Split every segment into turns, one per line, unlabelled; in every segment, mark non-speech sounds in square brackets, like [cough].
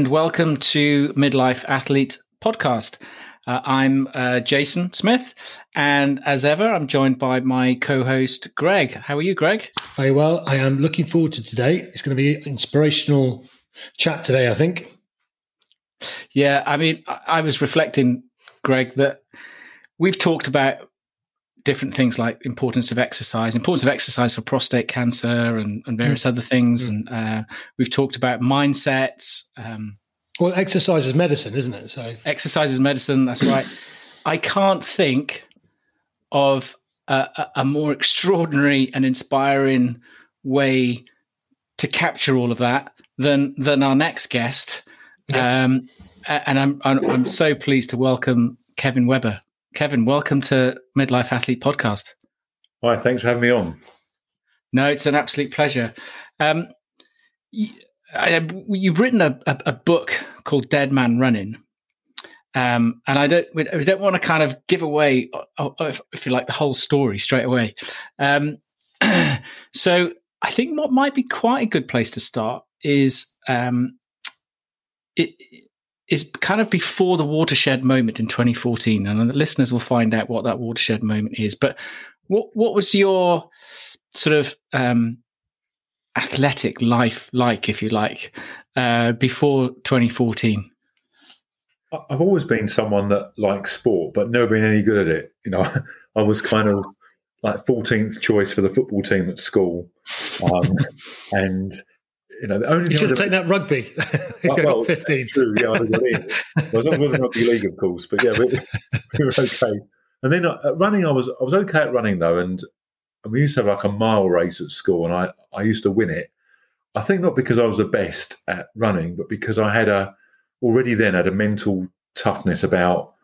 and welcome to Midlife Athlete Podcast. Uh, I'm uh, Jason Smith, and as ever, I'm joined by my co host, Greg. How are you, Greg?
Very well. I am looking forward to today. It's going to be an inspirational chat today, I think.
Yeah, I mean, I, I was reflecting, Greg, that we've talked about different things like importance of exercise, importance of exercise for prostate cancer, and, and various mm. other things. Mm. And uh, we've talked about mindsets. Um,
well, exercise is medicine, isn't it? So
exercise is medicine. That's right. I can't think of a, a, more extraordinary and inspiring way to capture all of that than than our next guest. Yeah. Um, and I'm, I'm I'm so pleased to welcome Kevin Webber. Kevin, welcome to Midlife Athlete Podcast.
Hi, thanks for having me on.
No, it's an absolute pleasure. Um, I, you've written a, a, a, book called Dead Man Running, um, and I don't we don't want to kind of give away, uh, uh, if you like, the whole story straight away. Um, [clears throat] so I think what might be quite a good place to start is um, it is kind of before the watershed moment in 2014, and the listeners will find out what that watershed moment is. But what what was your sort of um, athletic life like, if you like, uh, before 2014?
I've always been someone that likes sport, but never been any good at it. You know, [laughs] I was kind of like 14th choice for the football team at school, um, [laughs] and you know, the only
you should have taken that rugby. [laughs] well, got 15.
True, yeah, I got in. Well, as long as it rugby league, of course. But yeah, we, [laughs] we were okay. And then uh, running, I was I was okay at running though, and, and we used to have like a mile race at school, and I I used to win it. I think not because I was the best at running, but because I had a already then had a mental toughness about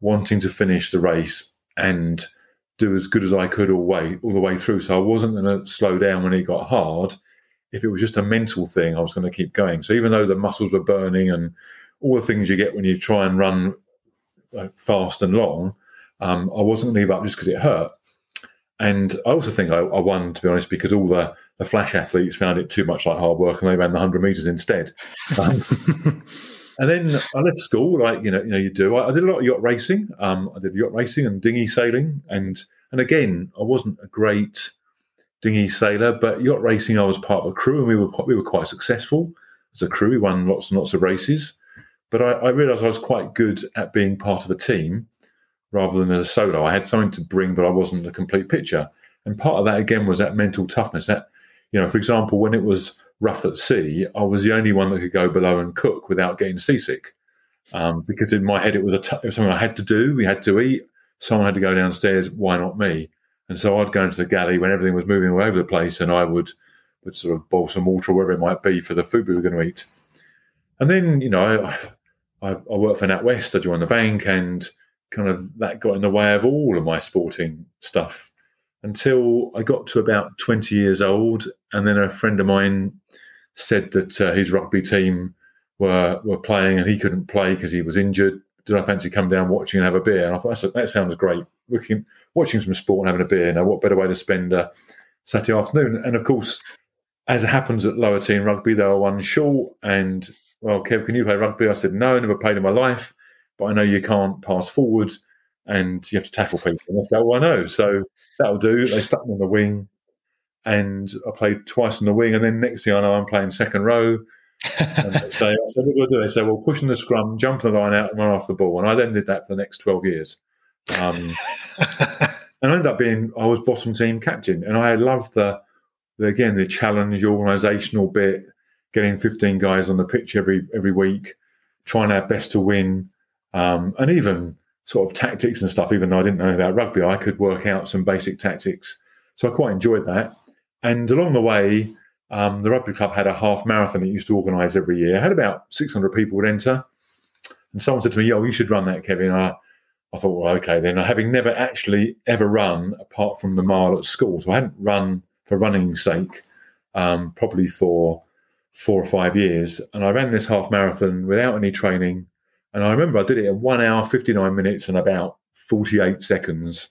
wanting to finish the race and do as good as I could all way all the way through. So I wasn't going to slow down when it got hard if it was just a mental thing, I was going to keep going. So even though the muscles were burning and all the things you get when you try and run uh, fast and long, um, I wasn't going to give up just because it hurt. And I also think I, I, won, to be honest, because all the, the flash athletes found it too much like hard work and they ran the 100 meters instead. Um, [laughs] and then I left school, like you know, you know, you do. I, I did a lot of yacht racing. Um, I did yacht racing and dinghy sailing, and and again, I wasn't a great dinghy sailor, but yacht racing, I was part of a crew, and we were we were quite successful as a crew. We won lots and lots of races, but I, I realised I was quite good at being part of a team rather than as a solo. I had something to bring, but I wasn't the complete picture. And part of that again was that mental toughness. That you know, for example, when it was rough at sea, I was the only one that could go below and cook without getting seasick. Um, because in my head it was, a t- it was something I had to do. We had to eat. Someone had to go downstairs. Why not me? And so I'd go into the galley when everything was moving all over the place, and I would would sort of boil some water or whatever it might be for the food we were going to eat. And then, you know, I, I, I worked for NatWest. I joined the bank, and kind of that got in the way of all of my sporting stuff until I got to about 20 years old. And then a friend of mine said that uh, his rugby team were were playing and he couldn't play because he was injured. Did I fancy come down watching and have a beer? And I thought that sounds great. Looking watching some sport and having a beer. Now, what better way to spend a Saturday afternoon? And of course, as it happens at lower team rugby, they were one short. And well, Kev, can you play rugby? I said, no, never played in my life, but I know you can't pass forward and you have to tackle people. And about what I know. So that'll do. They stuck me on the wing and I played twice on the wing. And then next thing I know, I'm playing second row. and they say, I said, what do I do? They say, well, pushing the scrum, jump the line out and run off the ball. And I then did that for the next 12 years. Um, and I ended up being I was bottom team captain, and I loved the, the again the challenge, the organisational bit, getting fifteen guys on the pitch every every week, trying our best to win, um, and even sort of tactics and stuff. Even though I didn't know about rugby, I could work out some basic tactics, so I quite enjoyed that. And along the way, um, the rugby club had a half marathon it used to organise every year. It had about six hundred people would enter, and someone said to me, "Yo, you should run that, Kevin." I, I thought, well, okay, then having never actually ever run apart from the mile at school, so I hadn't run for running's sake, um, probably for four or five years, and I ran this half marathon without any training. And I remember I did it in one hour, 59 minutes, and about 48 seconds,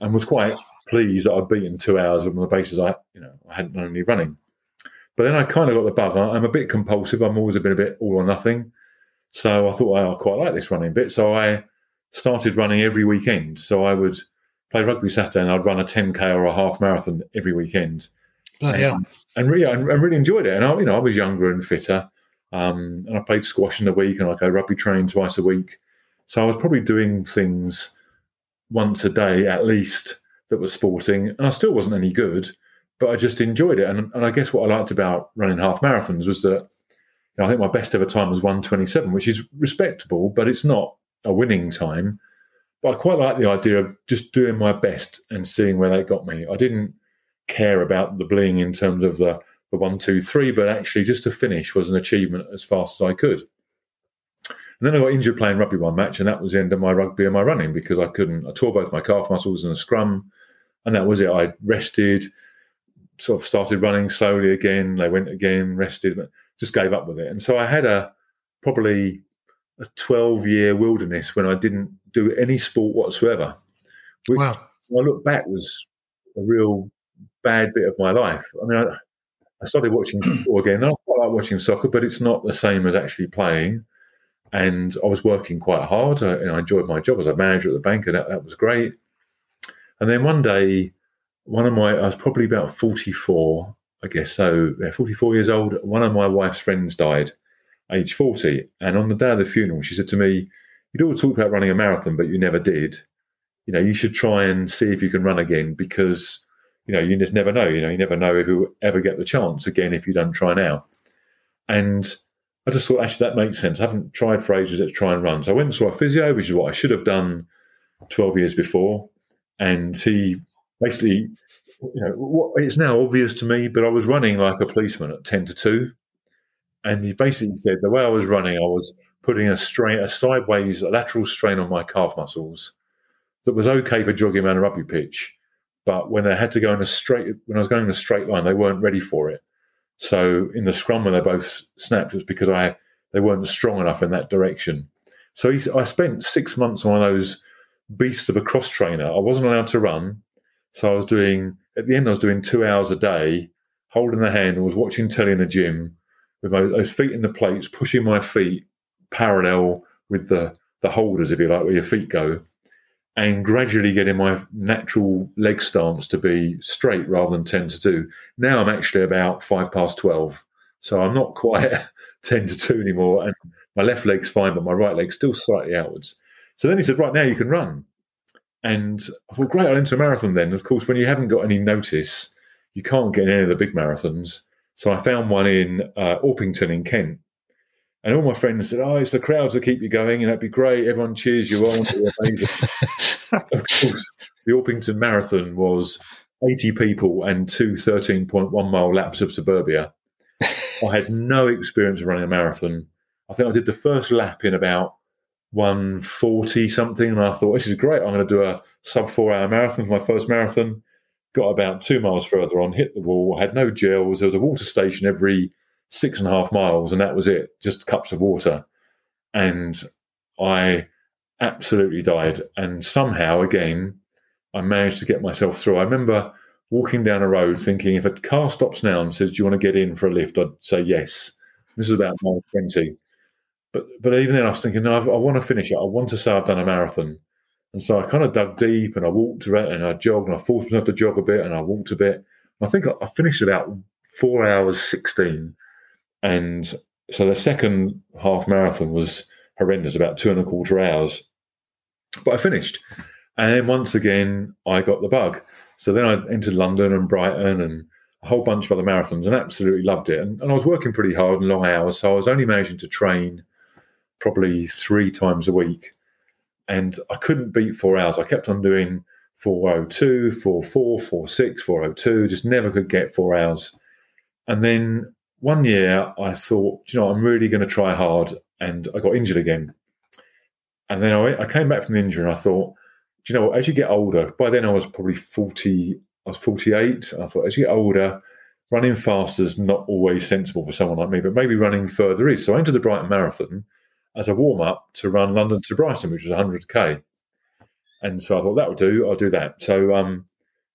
and was quite pleased that I'd beaten two hours on the basis I, you know, I hadn't done any running. But then I kind of got the bug. I'm a bit compulsive. I'm always been a bit all or nothing. So I thought well, I quite like this running bit. So I started running every weekend. So I would play rugby Saturday and I'd run a 10k or a half marathon every weekend.
Bloody hell.
and really, I, really enjoyed it. And I, you know, I was younger and fitter, um, and I played squash in the week, and I go rugby training twice a week. So I was probably doing things once a day at least that was sporting, and I still wasn't any good, but I just enjoyed it. And, and I guess what I liked about running half marathons was that you know, I think my best ever time was one twenty seven, which is respectable, but it's not a winning time. But I quite like the idea of just doing my best and seeing where they got me. I didn't care about the bling in terms of the, the one, two, three, but actually just to finish was an achievement as fast as I could. And then I got injured playing rugby one match, and that was the end of my rugby and my running because I couldn't. I tore both my calf muscles in a scrum, and that was it. I rested, sort of started running slowly again. They went again, rested, but just gave up with it. And so I had a probably a 12 year wilderness when I didn't do any sport whatsoever. Which,
Wow.
when I look back, was a real bad bit of my life. I mean, I, I started watching [clears throat] football again. I quite like watching soccer, but it's not the same as actually playing. And I was working quite hard. I, know, I enjoyed my job as a manager at the bank, and that, that was great. And then one day, one of my, I was probably about 44, I guess so, yeah, 44 years old. One of my wife's friends died, age 40. And on the day of the funeral, she said to me, You'd all talk about running a marathon, but you never did. You know, you should try and see if you can run again because, you know, you just never know. You know, you never know if you'll ever get the chance again if you don't try now. And I just thought, actually, that makes sense. I haven't tried for ages to try and run. So I went and saw a physio, which is what I should have done 12 years before. And he basically, you know, what, it's now obvious to me, but I was running like a policeman at 10 to 2. And he basically said the way I was running, I was putting a strain, a sideways, a lateral strain on my calf muscles that was okay for jogging around a rugby pitch. But when I had to go in a straight, when I was going in a straight line, they weren't ready for it. So in the scrum when they both snapped, it was because I they weren't strong enough in that direction. So he, I spent six months on those beasts of a cross trainer. I wasn't allowed to run, so I was doing at the end. I was doing two hours a day, holding the handles, watching telly in the gym, with my those feet in the plates, pushing my feet parallel with the the holders, if you like, where your feet go, and gradually getting my natural leg stance to be straight rather than 10 to 2. Now I'm actually about five past 12. So I'm not [laughs] quite 10 to 2 anymore. And my left leg's fine, but my right leg's still slightly outwards. So then he said, Right now you can run. And I thought, Great, I'll enter a marathon then. Of course, when you haven't got any notice, you can't get in any of the big marathons. So I found one in uh, Orpington in Kent. And all my friends said, "Oh, it's the crowds that keep you going, and that'd be great. Everyone cheers you on. Amazing." [laughs] of course, the Orpington Marathon was 80 people and two 13.1 mile laps of suburbia. I had no experience of running a marathon. I think I did the first lap in about 140 something, and I thought, "This is great. I'm going to do a sub four hour marathon for my first marathon." Got about two miles further on, hit the wall. Had no gels. There was a water station every six and a half miles, and that was it. Just cups of water, and I absolutely died. And somehow, again, I managed to get myself through. I remember walking down a road thinking, if a car stops now and says, "Do you want to get in for a lift?" I'd say yes. This is about mile twenty. But but even then, I was thinking, no, I, I want to finish it. I want to say I've done a marathon. And so I kind of dug deep and I walked around and I jogged and I forced myself to jog a bit and I walked a bit. I think I, finished about four hours 16. And so the second half marathon was horrendous, about two and a quarter hours. But I finished. And then once again, I got the bug. So then I entered London and Brighton and a whole bunch of other marathons and absolutely loved it. And, and I was working pretty hard and long hours. So I was only managing to train probably three times a week. And I couldn't beat four hours. I kept on doing 402, 44, 46, 402, just never could get four hours. And then one year I thought, you know, I'm really going to try hard. And I got injured again. And then I, I came back from the injury and I thought, you know? As you get older, by then I was probably 40, I was 48. And I thought, as you get older, running faster is not always sensible for someone like me, but maybe running further is. So I entered the Brighton Marathon as a warm up to run London to Brighton, which was 100k. And so I thought that would do. I'll do that. So um,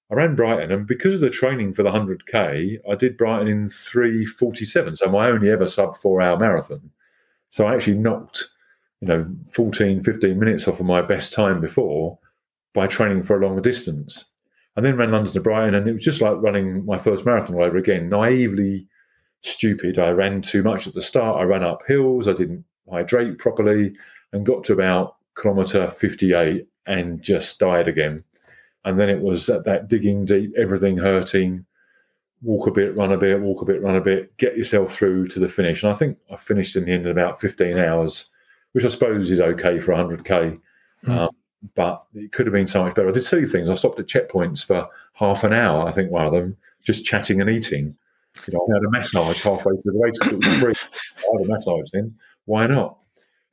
I ran Brighton, and because of the training for the 100k, I did Brighton in 3:47. So my only ever sub four hour marathon. So I actually knocked, you know, 14, 15 minutes off of my best time before by training for a longer distance. And then ran London to Brighton, and it was just like running my first marathon all over again. Naively stupid. I ran too much at the start. I ran up hills. I didn't hydrate properly, and got to about kilometre 58 and just died again. And then it was at that digging deep, everything hurting, walk a bit, run a bit, walk a bit, run a bit, get yourself through to the finish. And I think I finished in the end in about 15 hours, which I suppose is okay for 100k. Mm. Um, but it could have been so much better. I did silly things. I stopped at checkpoints for half an hour, I think one of them, just chatting and eating. You know, I had a massage halfway through the race it was free. I had a massage then. Why not?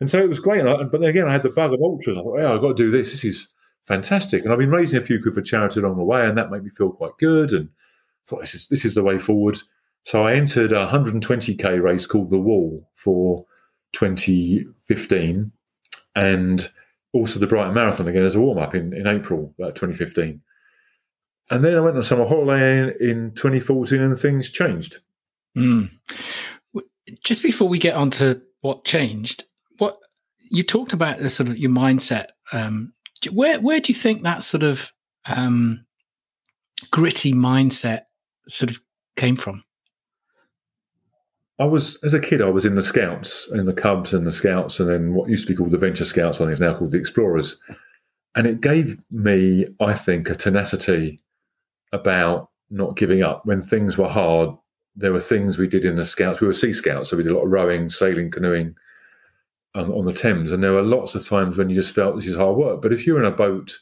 And so it was great. I, but then again, I had the bug of ultras. I thought, yeah, I've got to do this. This is fantastic. And I've been raising a few quid for charity along the way, and that made me feel quite good. And I thought this is this is the way forward. So I entered a 120k race called the Wall for 2015, and also the Brighton Marathon again as a warm up in, in April uh, 2015. And then I went on summer holiday in, in 2014, and things changed.
Mm. Just before we get on to what changed, what you talked about the sort of your mindset. Um, where where do you think that sort of um, gritty mindset sort of came from?
I was as a kid. I was in the Scouts, in the Cubs and the Scouts, and then what used to be called the Venture Scouts. I think it's now called the Explorers. And it gave me, I think, a tenacity about not giving up when things were hard. There were things we did in the Scouts. We were Sea Scouts, so we did a lot of rowing, sailing, canoeing, on, on the Thames, and there were lots of times when you just felt this is hard work. But if you're in a boat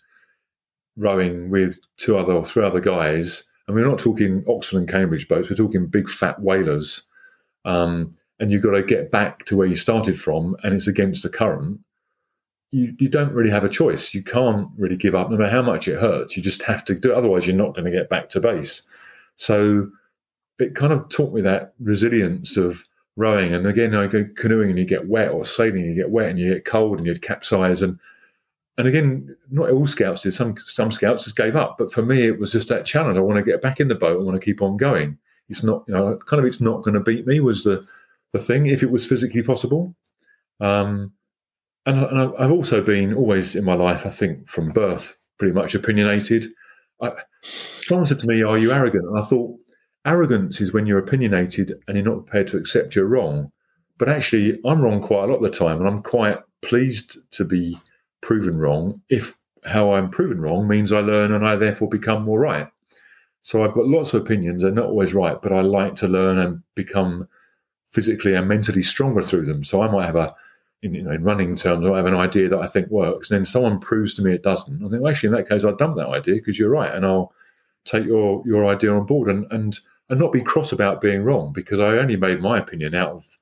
rowing with two other or three other guys, and we're not talking Oxford and Cambridge boats, we're talking big fat whalers, um, and you've got to get back to where you started from, and it's against the current. You, you don't really have a choice. You can't really give up, no matter how much it hurts. You just have to do it. Otherwise, you're not going to get back to base. So it kind of taught me that resilience of rowing. And again, I go canoeing and you get wet, or sailing you get wet and you get cold and you'd capsize. And and again, not all scouts did. Some some scouts just gave up. But for me, it was just that challenge. I want to get back in the boat. I want to keep on going. It's not, you know, kind of it's not going to beat me was the the thing if it was physically possible. Um, and, and I've also been always in my life, I think, from birth, pretty much opinionated. I, someone said to me, "Are you arrogant?" And I thought, arrogance is when you're opinionated and you're not prepared to accept you're wrong. But actually, I'm wrong quite a lot of the time, and I'm quite pleased to be proven wrong if how I'm proven wrong means I learn and I therefore become more right. So I've got lots of opinions, they're not always right, but I like to learn and become physically and mentally stronger through them. So I might have a, in, you know, in running terms, I have an idea that I think works, and then someone proves to me it doesn't. I think, well, actually, in that case, I'll dump that idea because you're right, and I'll take your your idea on board. And and and not be cross about being wrong because I only made my opinion out of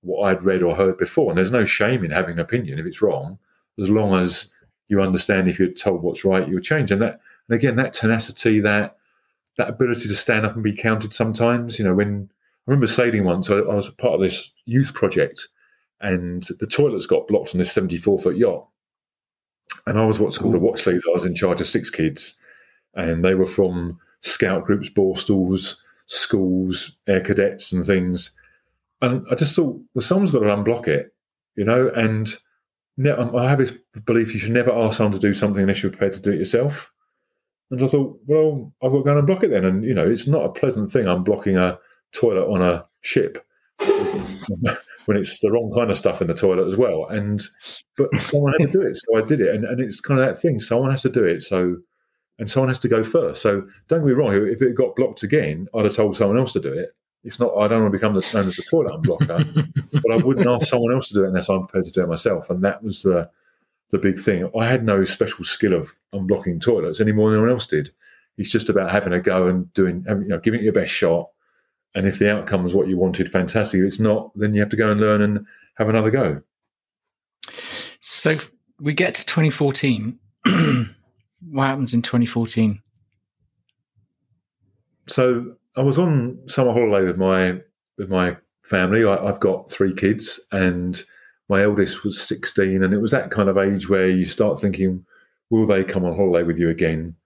what I'd read or heard before. And there's no shame in having an opinion if it's wrong, as long as you understand if you're told what's right, you'll change. And that, and again, that tenacity, that that ability to stand up and be counted sometimes. You know, when I remember sailing once, I, I was part of this youth project, and the toilets got blocked on this 74 foot yacht. And I was what's called a watch leader. I was in charge of six kids, and they were from scout groups, Borstals, schools, air cadets, and things. And I just thought, well, someone's got to unblock it, you know. And um, I have this belief you should never ask someone to do something unless you're prepared to do it yourself. And I thought, well, I've got to go and unblock it then. And you know, it's not a pleasant thing unblocking a toilet on a ship [laughs] when it's the wrong kind of stuff in the toilet as well. And but someone had to do it, so I did it. And, and it's kind of that thing: someone has to do it. So and someone has to go first. So don't get me wrong. If it got blocked again, I'd have told someone else to do it. It's not. I don't want to become the, known as the toilet unblocker, [laughs] but I wouldn't ask someone else to do it unless I'm prepared to do it myself. And that was the the big thing. I had no special skill of unblocking toilets any more than anyone else did. It's just about having a go and doing, you know, giving it your best shot. And if the outcome is what you wanted, fantastic. If it's not, then you have to go and learn and have another go.
So we get to 2014. [clears throat] what happens in 2014?
So I was on summer holiday with my with my family. I, have got three kids, and my eldest was 16, and it was that kind of age where you start thinking, will they come on holiday with you again?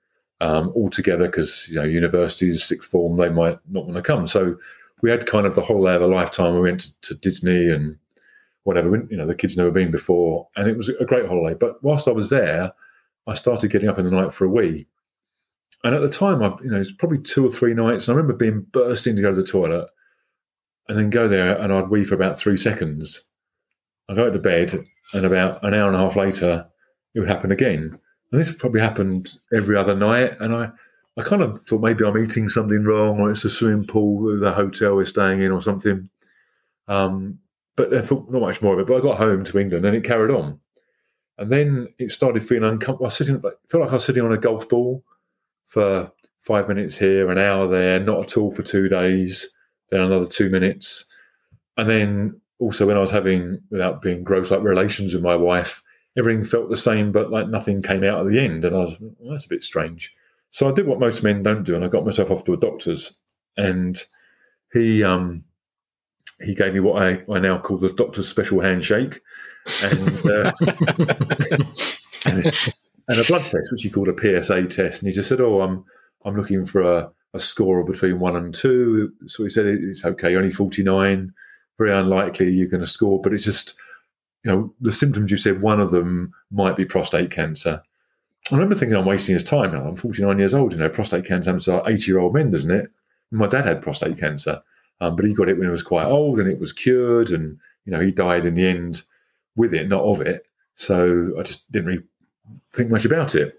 um, all together because you know universities, sixth form, they might not want to come. So we had kind of the whole day of a lifetime. We went to, to Disney and whatever. You know, the kids never been before, and it was a great holiday. But whilst I was there, I started getting up in the night for a wee. And at the time, I, you know, it's probably two or three nights. I remember being bursting to go to the toilet, and then go there, and I'd wee for about three seconds. I go to bed, and about an hour and a half later, it would happen again. And this probably happened every other night. And I, I kind of thought maybe I'm eating something wrong, or it's the swimming pool, the hotel we're staying in, or something. Um, but I thought not much more of it. But I got home to England, and it carried on. And then it started feeling uncomfortable. I was sitting, I felt like I was sitting on a golf ball for five minutes here, an hour there, not at all for two days, then another two minutes. And then also when I was having, without being gross, like relations with my wife, everything felt the same, but like nothing came out at the end. And I was, well, that's a bit strange. So I did what most men don't do, and I got myself off to a doctor's, and he um, he gave me what I, I now call the doctor's special handshake, and, uh, and, a blood test, which he called a PSA test. And he just said, "Oh, I'm I'm looking for a, a score of between one and two. So he said, "It's okay. Only 49. Very unlikely you're going to score, but it's just." You know, the symptoms you said, one of them might be prostate cancer. I remember thinking I'm wasting his time now. I'm 49 years old. You know, prostate cancer happens to 80 year old men, doesn't it? My dad had prostate cancer, um, but he got it when he was quite old and it was cured. And, you know, he died in the end with it, not of it. So I just didn't really think much about it.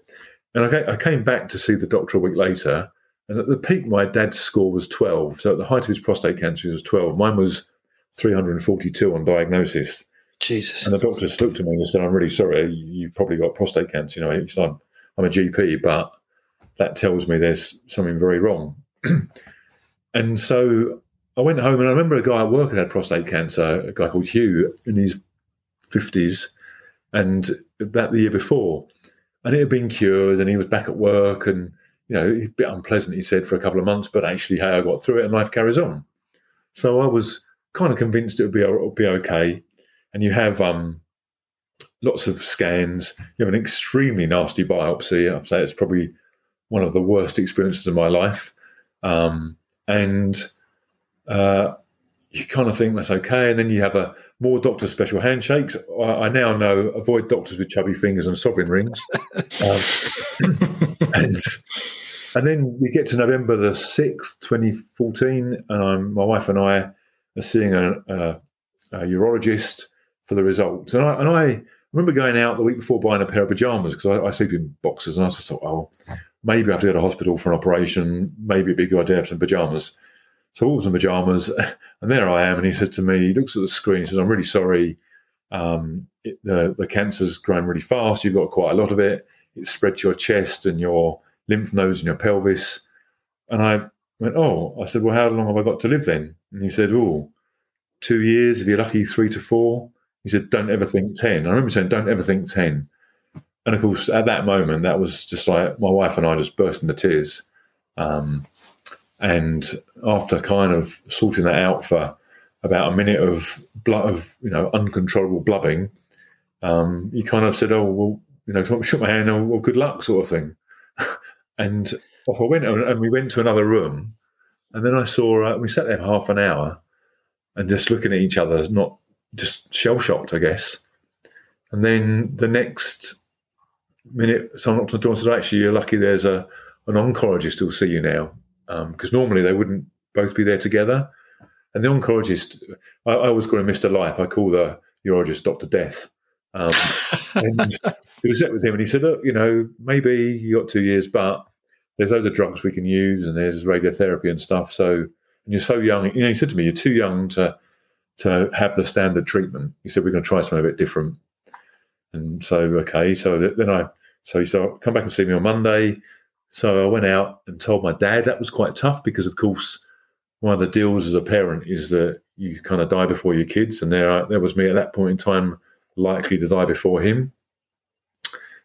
And I, came back to see the doctor a week later. And at the peak, my dad's score was 12. So at the height of his prostate cancer, he was 12. Mine was 342 on diagnosis.
Jesus.
And the doctor just looked at me and said, I'm really sorry, you've probably got prostate cancer. You know, I'm, I'm a GP, but that tells me there's something very wrong. [clears throat] and so I went home and I remember a guy at work had prostate cancer, a guy called Hugh and his 50s, and about the year before. And it had been cured and he was back at work and, you know, a bit unpleasant, he said, for a couple of months, but actually, hey, I got through it and life carries on. So I was kind of convinced it would be, it would be okay and you have um, lots of scans. You have an extremely nasty biopsy. I'd say it's probably one of the worst experiences of my life. Um, and uh, you kind of think that's okay. And then you have a more doctor special handshakes. I, I now know avoid doctors with chubby fingers and sovereign rings. [laughs] um, [coughs] and and then we get to November the sixth, twenty fourteen, and I'm my wife and I are seeing a, a, a urologist for the results. And I, and I remember going out the week before buying a pair of pajamas because I, I, sleep in boxes, and I just thought, oh, maybe I have to go to hospital for an operation. Maybe it'd be a good idea to have some pajamas. So I was in pajamas, [laughs] and there I am. And he says to me, he looks at the screen, he says, I'm really sorry. Um, it, the, the cancer's growing really fast. You've got quite a lot of it. It spread to your chest and your lymph nodes and your pelvis. And I went, oh, I said, well, how long have I got to live then? And he said, oh, two years, if you're lucky, three to four. He said, "Don't ever think 10. I remember saying, "Don't ever think 10. And of course, at that moment, that was just like my wife and I just burst into tears. Um, and after kind of sorting that out for about a minute of blood, of you know uncontrollable blubbing, um, he kind of said, "Oh well, you know," shook my hand, "Oh well, good luck," sort of thing. [laughs] and off I went, and we went to another room, and then I saw uh, we sat there half an hour, and just looking at each other, not just shell shocked, I guess. And then the next minute, someone knocked on the door and said, "Actually, you're lucky. There's a an oncologist who'll see you now, because um, normally they wouldn't both be there together." And the oncologist, I, I always call him Mister Life. I call the urologist Doctor Death. Um, and [laughs] he was set with him, and he said, "Look, you know, maybe you got two years, but there's loads of drugs we can use, and there's radiotherapy and stuff. So, and you're so young. You know, he said to me, you're too young to." to have the standard treatment. He said, we're going to try something a bit different. And so, okay. So then I, so he said, come back and see me on Monday. So I went out and told my dad that was quite tough because, of course, one of the deals as a parent is that you kind of die before your kids. And there, there was me at that point in time likely to die before him.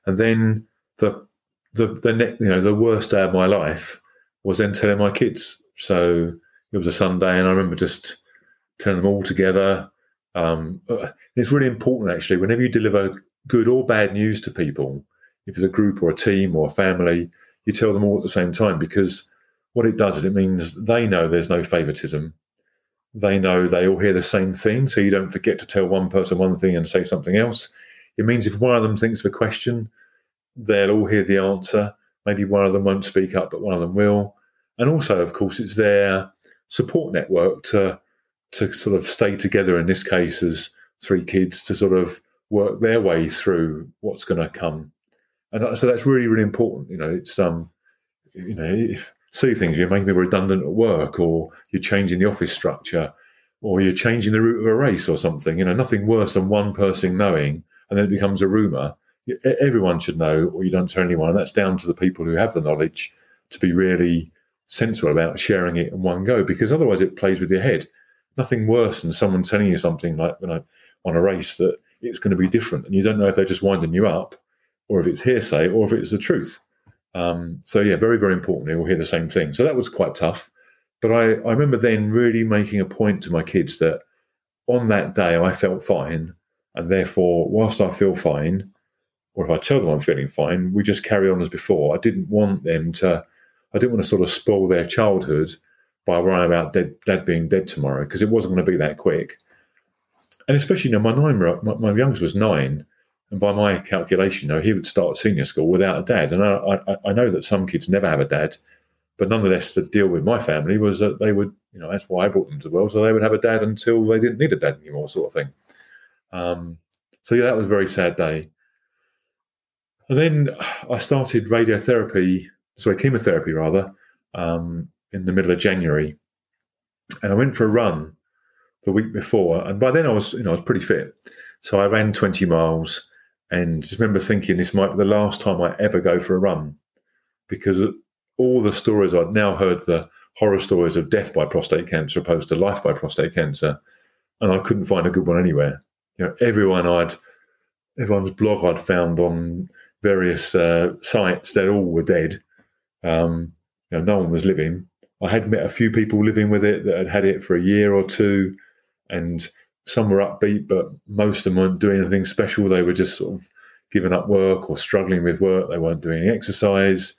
And then the, the, the, you know, the worst day of my life was then telling my kids. So it was a Sunday and I remember just, telling them all together. Um, it's really important, actually, whenever you deliver good or bad news to people, if it's a group or a team or a family, you tell them all at the same time because what it does is it means they know there's no favoritism. They know they all hear the same thing, so you don't forget to tell one person one thing and say something else. It means if one of them thinks of a question, they'll all hear the answer. Maybe one of them won't speak up, but one of them will. And also, of course, it's their support network to to sort of stay together. In this case, as three kids to sort of work their way through what's going to come. And so that's really, really important. You know, it's um, you know, see things you're making me redundant at work, or you're changing the office structure, or you're changing the route of a race, or something. You know, nothing worse than one person knowing, and then it becomes a rumor. Everyone should know, or you don't tell anyone. And that's down to the people who have the knowledge to be really sensible about sharing it in one go, because otherwise it plays with your head. Nothing worse than someone telling you something like, you know, on a race that it's going to be different, and you don't know if they're just winding you up, or if it's hearsay, or if it's the truth. Um, so yeah, very very important. They all hear the same thing. So that was quite tough. But I, I remember then really making a point to my kids that on that day I felt fine, and therefore, whilst I feel fine, or if I tell them I'm feeling fine, we just carry on as before. I didn't want them to. I didn't want to sort of spoil their childhood by worrying about dad, dad being dead tomorrow because it wasn't going to be that quick and especially you know my nine my, my youngest was nine, and by my calculation, you know, he would start senior school without a dad. And I, I, I know that some kids never have a dad, but nonetheless, the deal with my family was that they would, you know, that's why I brought them to the world, so they would have a dad until they didn't need a dad anymore, sort of thing. Um, so yeah, that was a very sad day. And then I started radiotherapy, sorry, chemotherapy rather, um, in the middle of January, and I went for a run the week before, and by then I was, you know, I was pretty fit. So I ran 20 miles, and just remember thinking this might be the last time I ever go for a run, because all the stories I'd now heard the horror stories of death by prostate cancer opposed to life by prostate cancer, and I couldn't find a good one anywhere. You know, everyone I'd, everyone's blog I'd found on various uh, sites, they all were dead. Um, you know, no one was living. I had met a few people living with it that had had it for a year or two and some were upbeat, but most of them weren't doing anything special. They were just sort of giving up work or struggling with work. They weren't doing any exercise,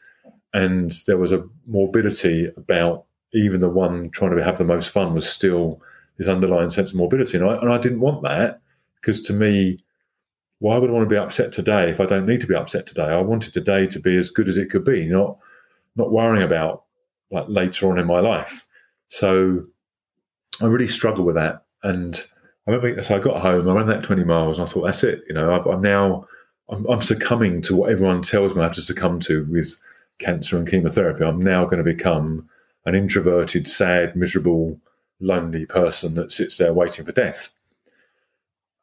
and there was a morbidity about even the one trying to have the most fun was still this underlying sense of morbidity, and I, and I didn't want that because to me, why would I want to be upset today if I don't need to be upset today? I wanted today to be as good as it could be, not not worrying about like later on in my life. So I really struggle with that and I remember, so I got home, I ran that 20 miles, and I thought, that's it. You know, i am now, I'm, I'm, succumbing to what everyone tells me I have to succumb to with cancer and chemotherapy. I'm now going to become an introverted, sad, miserable, lonely person that sits there waiting for death.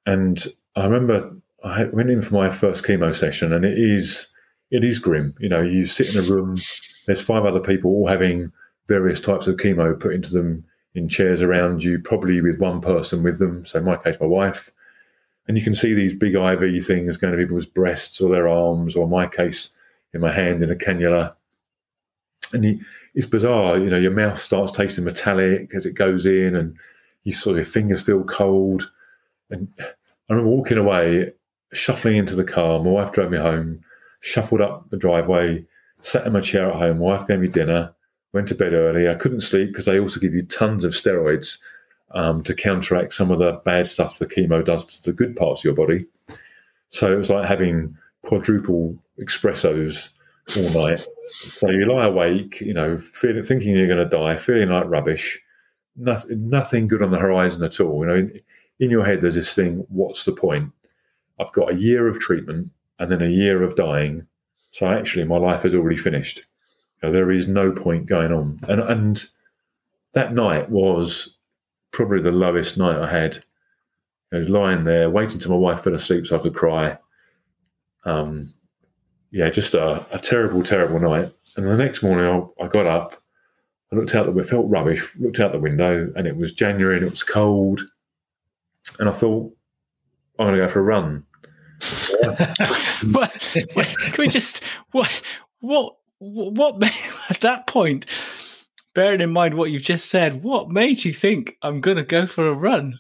And I remember I went in for my first chemo session, and it is it is grim. You know, you sit in a room, there's five other people all having various types of chemo put into them in chairs around you, probably with one person with them. So in my case, my wife. And you can see these big IV things going to people's breasts or their arms, or my case, in my hand in a cannula. And it's bizarre, you know, your mouth starts tasting metallic as it goes in, and you sort of your fingers feel cold. And I remember walking away, shuffling into the car. My wife drove me home, shuffled up the driveway, sat in my chair at home. My wife gave me dinner went to bed early. I couldn't sleep because they also give you tons of steroids um, to counteract some of the bad stuff the chemo does to the good parts of your body. So it was like having quadruple espressos all night. So you lie awake, you know, feeling, thinking you're going to die, feeling like rubbish. Nothing, nothing good on the horizon at all. You know, in, in your head, there's this thing: what's the point? I've got a year of treatment and then a year of dying. So actually, my life is already finished know, there is no point going on. And and that night was probably the lowest night I had. I was lying there waiting till my wife fell asleep so I could cry. Um, yeah, just a, a terrible, terrible night. And the next morning, I, I got up. I looked out the it felt rubbish. Looked out the window, and it was January, and it was cold. And I thought, I'm going to go for a run. [laughs]
but, can we just what what what [laughs] at that point, bearing in mind what you've just said, what made you think I'm going to go for a run?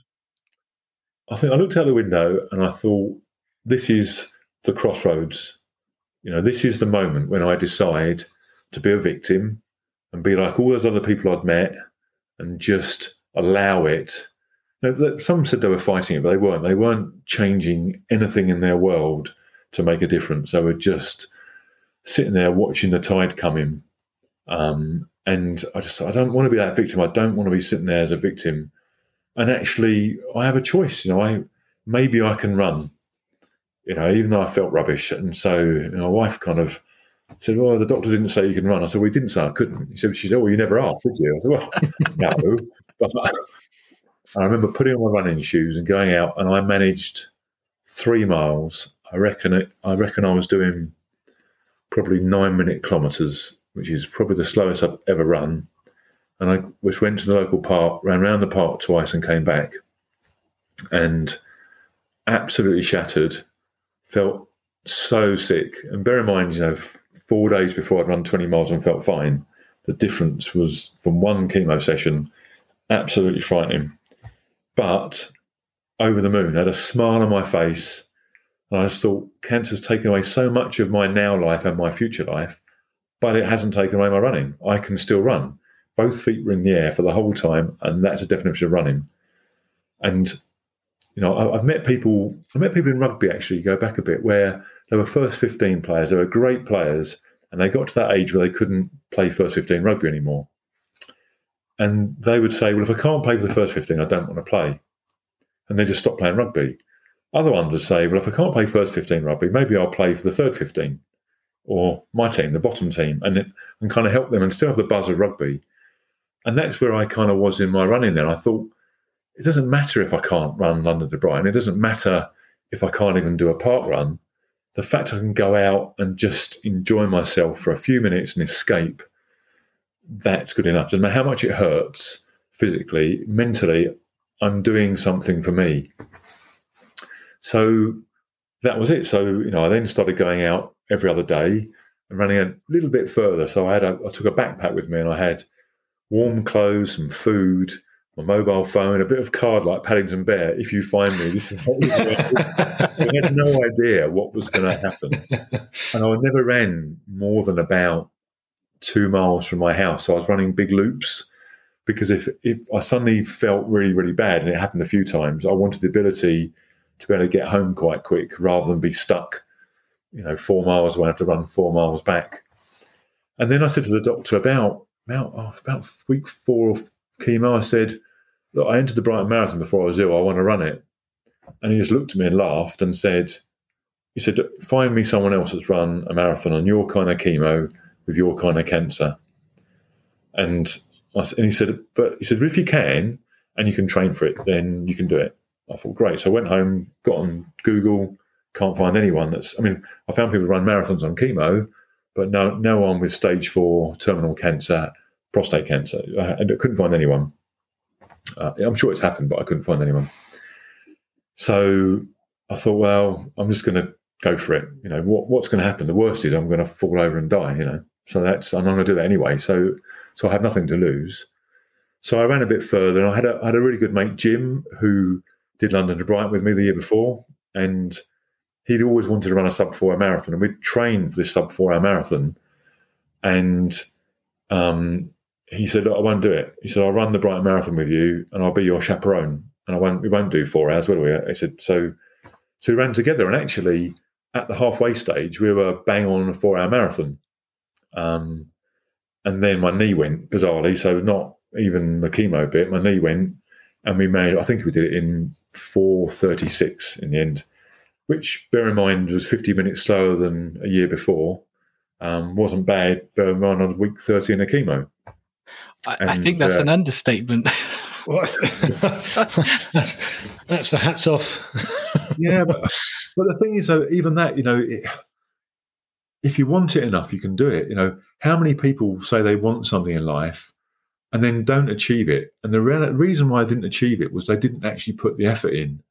I think I looked out the window and I thought, this is the crossroads. You know, this is the moment when I decide to be a victim and be like all those other people I'd met and just allow it. You know, some said they were fighting it, but they weren't. They weren't changing anything in their world to make a difference. They were just sitting there watching the tide come in. Um, and I just, I don't want to be that victim. I don't want to be sitting there as a victim. And actually, I have a choice. You know, I maybe I can run. You know, even though I felt rubbish, and so you know, my wife kind of said, "Well, the doctor didn't say you can run." I said, "We well, didn't say I couldn't." He said, "She said, well, you never asked, did you?" I said, "Well, [laughs] no." But [laughs] I remember putting on my running shoes and going out, and I managed three miles. I reckon it. I reckon I was doing probably nine minute kilometres, which is probably the slowest I've ever run. And I which went to the local park, ran around the park twice, and came back, and absolutely shattered. Felt so sick. And bear in mind, you know, four days before I'd run 20 miles and felt fine. The difference was from one chemo session, absolutely frightening. But over the moon, I had a smile on my face. And I just thought, cancer's taken away so much of my now life and my future life, but it hasn't taken away my running. I can still run. Both feet were in the air for the whole time, and that's a definition of running. And you know, I've met people. I met people in rugby actually. Go back a bit, where they were first 15 players. They were great players. And they got to that age where they couldn't play first 15 rugby anymore. And they would say, well, if I can't play for the first 15, I don't want to play. And they just stop playing rugby. Other ones say, well, if I can't play first 15 rugby, maybe I'll play for the third 15 or my team, the bottom team, and, and kind of help them and still have the buzz of rugby. And that's where I kind of was in my running then. I thought, it doesn't matter if I can't run London to Brighton. It doesn't matter if I can't even do a park run the fact I can go out and just enjoy myself for a few minutes and escape, that's good enough. Doesn't matter how much it hurts physically, mentally, I'm doing something for me. So that was it. So, you know, I then started going out every other day and running a little bit further. So I had a, I took a backpack with me and I had warm clothes, some food, my mobile phone, a bit of card like Paddington Bear. If you find me, this is I had no idea what was going to happen, and I never ran more than about two miles from my house. So I was running big loops because if if I suddenly felt really really bad, and it happened a few times, I wanted the ability to be able to get home quite quick rather than be stuck, you know, four miles away. I have to run four miles back. And then I said to the doctor about about oh, about week four or chemo, I said, Look, I entered the Brighton Marathon before I was ill. I want to run it. And he just looked at me and laughed and said, he said, find me someone else that's run a marathon on your kind of chemo with your kind of cancer. And, I, and he said, but he said, if you can and you can train for it, then you can do it. I thought, great. So I went home, got on Google, can't find anyone that's, I mean, I found people run marathons on chemo, but no, no one with stage four terminal cancer prostate cancer. I, I couldn't find anyone. Uh, I'm sure it's happened, but I couldn't find anyone. So I thought, well, I'm just going to go for it. You know, what, what's going to happen? The worst is I'm going to fall over and die. You know, so that's I'm not going to do that anyway. So so I have nothing to lose. So I ran a bit further, and I had a I had a really good mate, Jim, who did London to Brighton with me the year before, and he'd always wanted to run a sub four hour marathon, and we'd trained for this sub four hour marathon, and um, he said, I won't do it. He said, I'll run the Brighton Marathon with you and I'll be your chaperone. And I won't, we won't do four hours, will we? He said, so, so we ran together. And actually, at the halfway stage, we were bang on a four hour marathon. Um, and then my knee went bizarrely. So, not even the chemo bit, my knee went and we made, I think we did it in 436 in the end, which, bear in mind, was 50 minutes slower than a year before. Um, wasn't bad, bear in mind, I was week 30 in a chemo.
I, and, I think that's uh, an understatement. [laughs] [laughs]
that's that's the hats off.
yeah, but, [laughs] but the thing is, though, even that, you know, it, if you want it enough, you can do it. You know, how many people say they want something in life and then don't achieve it? And the re- reason why I didn't achieve it was they didn't actually put the effort in.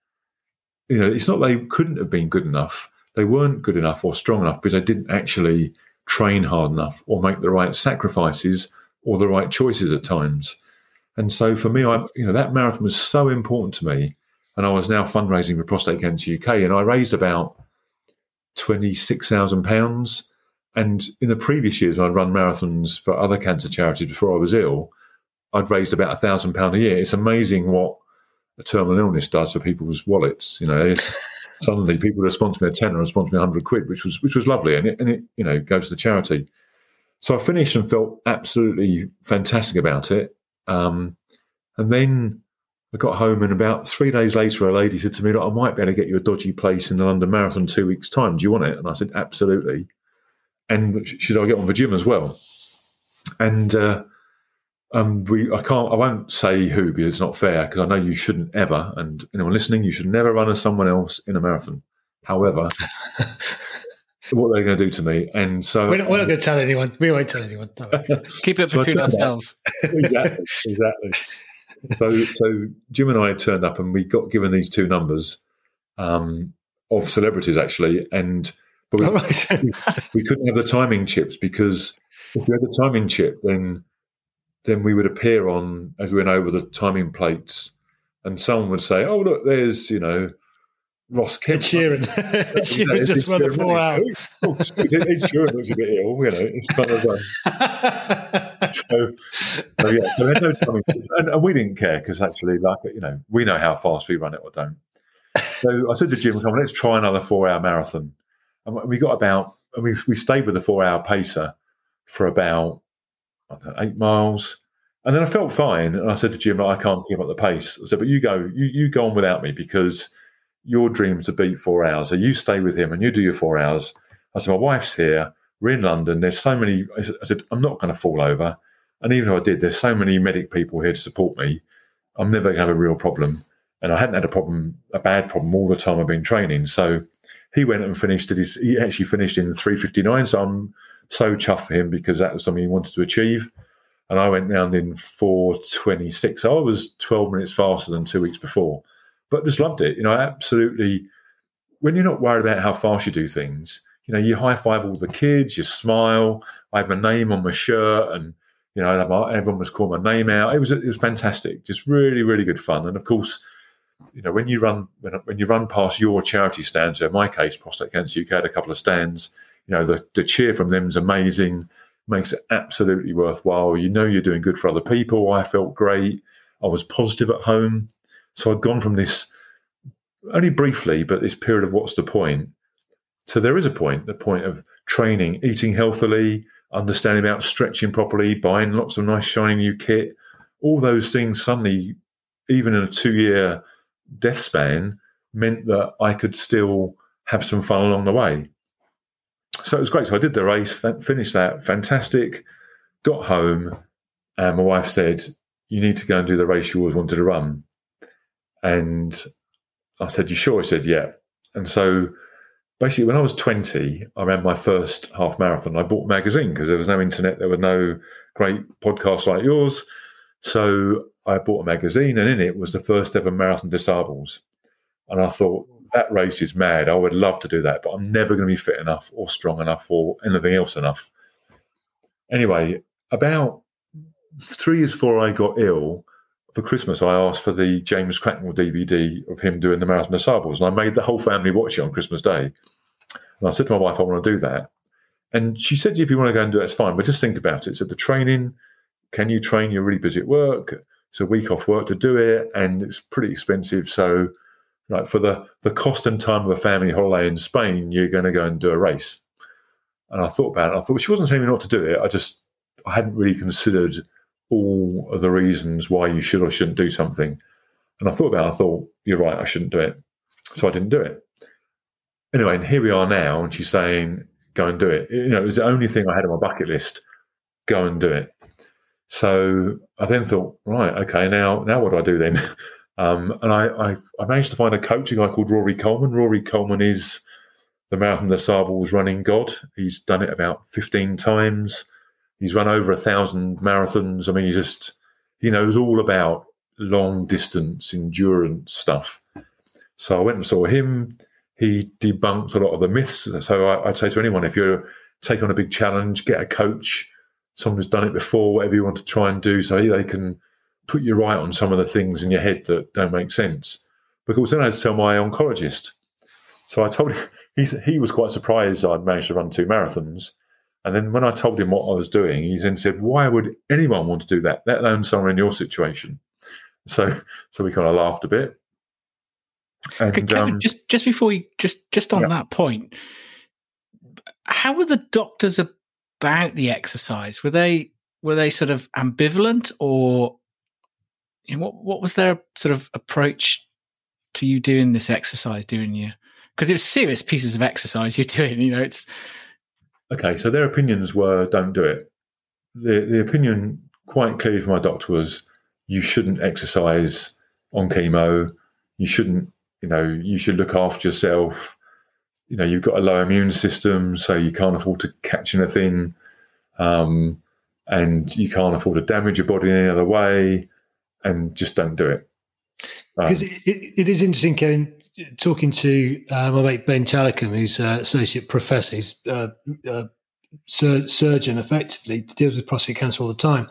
You know, it's not they couldn't have been good enough; they weren't good enough or strong enough because they didn't actually train hard enough or make the right sacrifices or the right choices at times. And so for me, I you know that marathon was so important to me, and I was now fundraising for Prostate Cancer UK, and I raised about twenty six thousand pounds, And in the previous years, I'd run marathons for other cancer charities before I was ill, I'd raised about a thousand pound a year. It's amazing what a terminal illness does for people's wallets. You know, [laughs] suddenly people respond to me a tenner, respond to me a hundred quid, which was which was lovely, and it, and it you know goes to the charity. So I finished and felt absolutely fantastic about it. Um, and then I got home, and about three days later, a lady said to me, "Look, I might be able to get you a dodgy place in the London Marathon two weeks' time. Do you want it?" And I said, "Absolutely." And should I get on the gym as well? And uh, um, we, I can't, I won't say who because it's not fair because I know you shouldn't ever, and anyone listening, you should never run as someone else in a marathon. However, [laughs] what they're going to do to me, and so
we're not, we're not going to tell anyone. We won't tell anyone. [laughs]
Keep it between ourselves. [laughs]
exactly, exactly. so, so Jim and I turned up, and we got given these two numbers um, of celebrities actually, and but we, right. we couldn't have the timing chips because if we had the timing chip, then then we would appear on as we went over the timing plates, and someone would say, "Oh, look, there's you know." Ross Kemp.
Ed Sheeran. [laughs] Ed Sheeran just run four hour.
Oh, oh Ed Sheeran looks a bit ill, you know. It's kind of [laughs] so, so, yeah. So no and, and we didn't care because actually, like you know, we know how fast we run it or don't. So I said to Jim, "Come on, let's try another four-hour marathon." And we got about, and we we stayed with the four-hour pacer for about know, eight miles. And then I felt fine. And I said to Jim, I can't keep up the pace. I said, but you go, you, you go on without me because your dream's to beat four hours. So you stay with him and you do your four hours. I said, my wife's here. We're in London. There's so many. I said, I'm not going to fall over. And even if I did, there's so many medic people here to support me. I'm never going to have a real problem. And I hadn't had a problem, a bad problem all the time I've been training. So he went and finished it. He actually finished in 359. So I'm so chuffed for him because that was something he wanted to achieve. And I went round in 426. So I was 12 minutes faster than two weeks before, but just loved it. You know, absolutely. When you're not worried about how fast you do things, you know, you high five all the kids, you smile. I had my name on my shirt and, you know, everyone was calling my name out. It was, it was fantastic. Just really, really good fun. And of course, you know, when you run, when, when you run past your charity stands, so in my case, Prostate Cancer UK had a couple of stands you know, the, the cheer from them is amazing, makes it absolutely worthwhile. You know, you're doing good for other people. I felt great. I was positive at home. So I'd gone from this only briefly, but this period of what's the point so there is a point, the point of training, eating healthily, understanding about stretching properly, buying lots of nice shiny new kit. All those things suddenly, even in a two year death span, meant that I could still have some fun along the way so it was great. So I did the race, finished that, fantastic. Got home, and my wife said, "You need to go and do the race you always wanted to run." And I said, "You sure?" I said, "Yeah." And so basically, when I was twenty, I ran my first half marathon. I bought a magazine because there was no internet, there were no great podcasts like yours. So I bought a magazine, and in it was the first ever marathon des Sables. And I thought, that race is mad. I would love to do that, but I'm never going to be fit enough or strong enough or anything else enough. Anyway, about three years before I got ill, for Christmas, I asked for the James Cracknell DVD of him doing the Marathon des Sables, and I made the whole family watch it on Christmas Day. And I said to my wife, I want to do that. And she said, if you want to go and do it, it's fine, but just think about it. So the training, can you train? You're really busy at work. It's a week off work to do it, and it's pretty expensive. So like for the the cost and time of a family holiday in Spain, you're going to go and do a race. And I thought about it. I thought well, she wasn't telling me not to do it. I just I hadn't really considered all of the reasons why you should or shouldn't do something. And I thought about it. I thought you're right. I shouldn't do it. So I didn't do it. Anyway, and here we are now, and she's saying go and do it. You know, it was the only thing I had on my bucket list. Go and do it. So I then thought, right, okay, now now what do I do then? [laughs] Um, and I, I, I, managed to find a coach, a guy called Rory Coleman. Rory Coleman is the Marathon des Sables running god. He's done it about 15 times. He's run over a thousand marathons. I mean, he just, he knows all about long distance endurance stuff. So I went and saw him. He debunked a lot of the myths. So I, would say to anyone, if you're taking on a big challenge, get a coach, someone who's done it before, whatever you want to try and do, so they can put you right on some of the things in your head that don't make sense. Because then I had to tell my oncologist. So I told him, [laughs] he, he was quite surprised I'd managed to run two marathons. And then when I told him what I was doing, he then said, "Why would anyone want to do that? Let alone someone in your situation." So, [laughs] so we kind of laughed a bit.
And, Kevin, um, just just before we just just on yeah. that point, how were the doctors about the exercise? Were they were they sort of ambivalent, or what what was their sort of approach to you doing this exercise during your because it was serious pieces of exercise you're [laughs] doing. You know, it's
okay. So their opinions were don't do it. The the opinion quite clearly from my doctor was you shouldn't exercise on chemo. You shouldn't, you know, you should look after yourself. You know, you've got a low immune system, so you can't afford to catch anything, um, and you can't afford to damage your body in any other way, and just don't do it.
Because um, it, it is interesting, Kevin, talking to uh, my mate Ben Chalicum, who's uh, associate professor, he's uh, uh, sur- surgeon, effectively deals with prostate cancer all the time.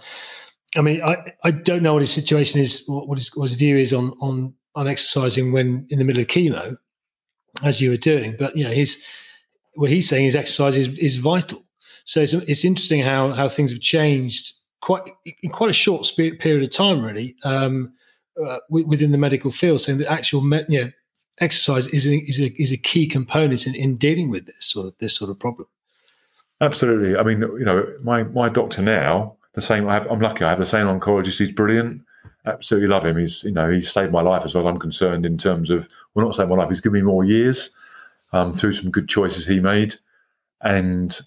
I mean, I, I don't know what his situation is, what his, what his view is on on on exercising when in the middle of chemo, as you were doing. But you know, his what he's saying is exercise is, is vital. So it's, it's interesting how how things have changed quite in quite a short period of time, really. Um, uh, within the medical field, saying that actual me- exercise is a, is a, is a key component in, in dealing with this sort of this sort of problem.
Absolutely. I mean, you know, my my doctor now, the same. I have, I'm lucky. I have the same oncologist. He's brilliant. Absolutely love him. He's you know he's saved my life as as I'm concerned in terms of well not saved my life. He's given me more years um, through some good choices he made, and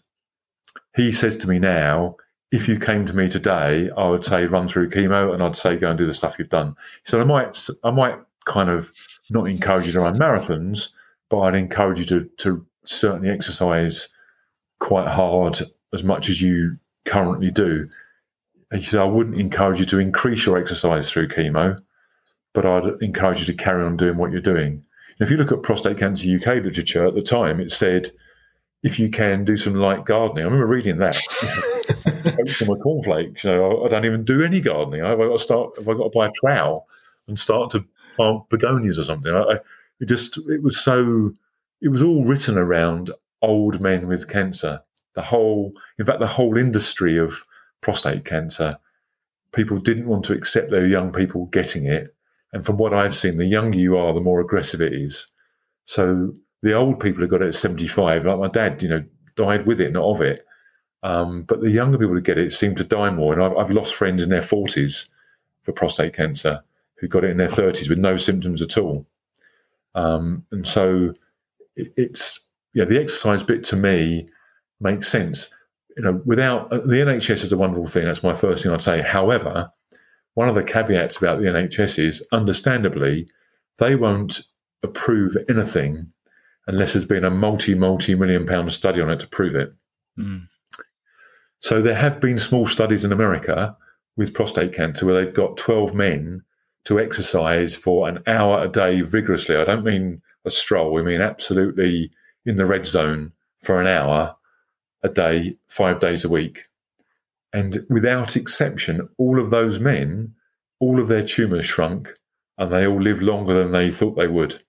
he says to me now if you came to me today, I would say run through chemo, and I'd say go and do the stuff you've done. So I might, I might kind of not encourage you to run marathons, but I'd encourage you to to certainly exercise quite hard as much as you currently do. So I wouldn't encourage you to increase your exercise through chemo, but I'd encourage you to carry on doing what you're doing. if you look at prostate cancer UK literature at the time, it said if you can do some light gardening. I remember reading that. [laughs] Some my cornflakes. You know, I, don't even do any gardening. I, have I got to start? Have I got to buy a trowel and start to plant begonias or something? I, it just it was so. It was all written around old men with cancer. The whole, in fact, the whole industry of prostate cancer. People didn't want to accept their young people getting it, and from what I've seen, the younger you are, the more aggressive it is. So the old people who got it at 75, like my dad, you know, died with it, not of it. Um, but the younger people who get it seem to die more. And I've, I've, lost friends in their 40s for prostate cancer who got it in their 30s with no symptoms at all. Um, and so it, it's, yeah, the exercise bit to me makes sense. You know, without uh, the NHS is a wonderful thing. That's my first thing I'd say. However, one of the caveats about the NHS is, understandably, they won't approve anything unless there's been a multi, multi million pound study on it to prove it. Mm. So there have been small studies in America with prostate cancer where they've got 12 men to exercise for an hour a day vigorously. I don't mean a stroll, I mean absolutely in the red zone for an hour a day, five days a week. And without exception, all of those men, all of their tumours shrunk and they all lived longer than they thought they would,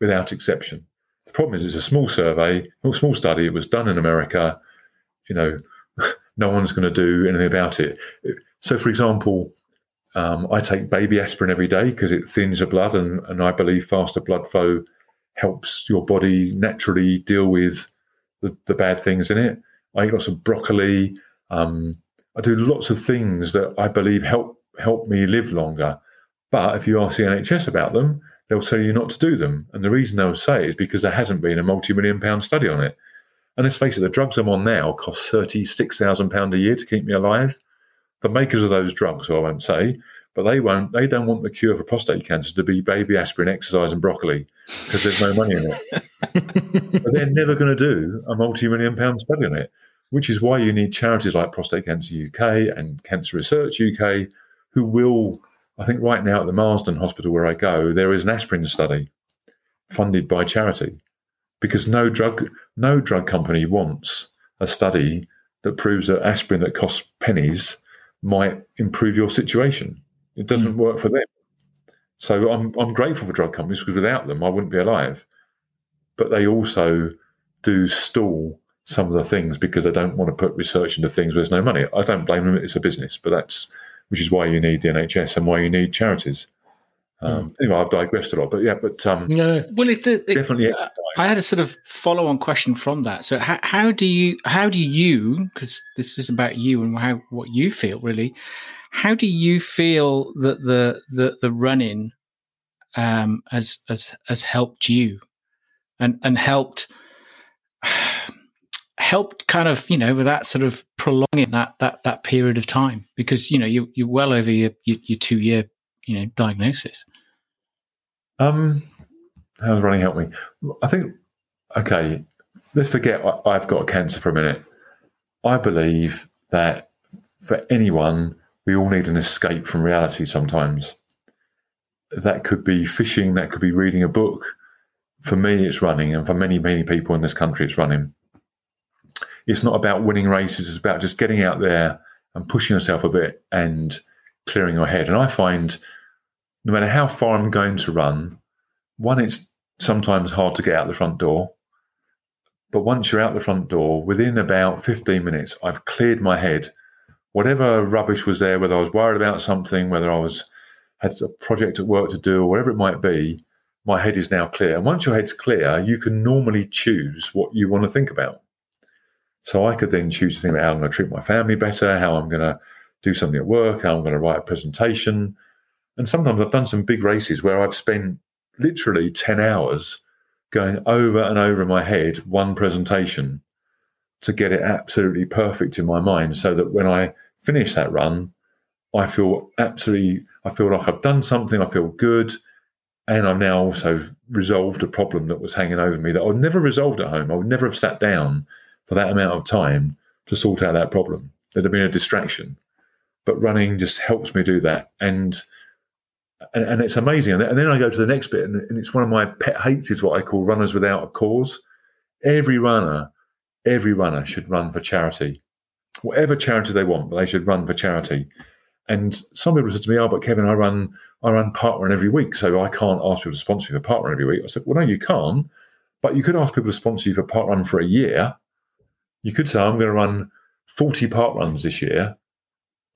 without exception. The problem is, it's a small survey, a small study. It was done in America. You know, no one's going to do anything about it. So, for example, um, I take baby aspirin every day because it thins the blood, and, and I believe faster blood flow helps your body naturally deal with the, the bad things in it. I eat lots of broccoli. Um, I do lots of things that I believe help help me live longer. But if you ask the NHS about them, they'll tell you not to do them. And the reason they'll say is because there hasn't been a multi million pound study on it. And let's face it, the drugs I'm on now cost £36,000 a year to keep me alive. The makers of those drugs, I won't say, but they won't. They don't want the cure for prostate cancer to be baby aspirin, exercise, and broccoli because there's no money in it. [laughs] but they're never going to do a multi-million pound study on it, which is why you need charities like Prostate Cancer UK and Cancer Research UK, who will I think right now at the Marsden Hospital where I go, there is an aspirin study funded by charity because no drug no drug company wants a study that proves that aspirin that costs pennies might improve your situation. It doesn't mm. work for them. So I'm I'm grateful for drug companies because without them I wouldn't be alive. But they also do stall some of the things because they don't want to put research into things where there's no money. I don't blame them; it's a business, but that's which is why you need the NHS and why you need charities. Um, mm. Anyway, I've digressed a lot, but yeah, but um,
no, well, it, it definitely. I had a sort of follow-on question from that. So, how, how do you, how do you, because this is about you and how what you feel really, how do you feel that the the the running um, has has has helped you, and and helped [sighs] helped kind of you know with that sort of prolonging that that that period of time because you know you you're well over your your, your two year you know diagnosis.
Um, how does running help me? I think okay. Let's forget I've got cancer for a minute. I believe that for anyone, we all need an escape from reality sometimes. That could be fishing, that could be reading a book. For me, it's running, and for many, many people in this country, it's running it's not about winning races. It's about just getting out there and pushing yourself a bit and clearing your head. And I find no matter how far I'm going to run, one, it's sometimes hard to get out the front door. But once you're out the front door, within about 15 minutes, I've cleared my head. Whatever rubbish was there, whether I was worried about something, whether I was had a project at work to do, or whatever it might be, my head is now clear. And once your head's clear, you can normally choose what you want to think about. So I could then choose to think about how I'm going to treat my family better, how I'm going to do something at work, how I'm going to write a presentation. And sometimes I've done some big races where I've spent literally 10 hours going over and over in my head one presentation to get it absolutely perfect in my mind so that when I finish that run, I feel absolutely, I feel like I've done something, I feel good. And I've now also resolved a problem that was hanging over me that I would never resolved at home. I would never have sat down for that amount of time to sort out that problem. There'd have been a distraction. But running just helps me do that. And and, and it's amazing. And then I go to the next bit, and, and it's one of my pet hates is what I call runners without a cause. Every runner, every runner should run for charity, whatever charity they want, but they should run for charity. And some people said to me, "Oh, but Kevin, I run, I run parkrun every week, so I can't ask people to sponsor you for parkrun every week." I said, "Well, no, you can't, but you could ask people to sponsor you for parkrun for a year, you could say, I'm going to run 40 parkruns this year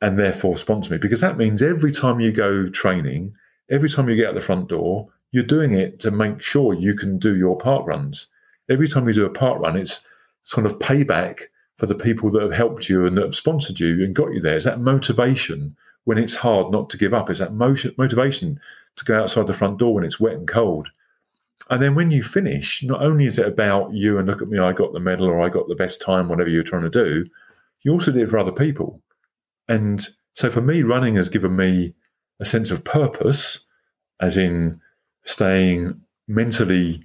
and therefore sponsor me because that means every time you go training, every time you get out the front door, you're doing it to make sure you can do your parkruns. Every time you do a parkrun, it's sort of payback for the people that have helped you and that have sponsored you and got you there. It's that motivation when it's hard not to give up. It's that motivation to go outside the front door when it's wet and cold. And then when you finish, not only is it about you and look at me, I got the medal or I got the best time, whatever you're trying to do, you also do it for other people. And so for me, running has given me a sense of purpose, as in staying mentally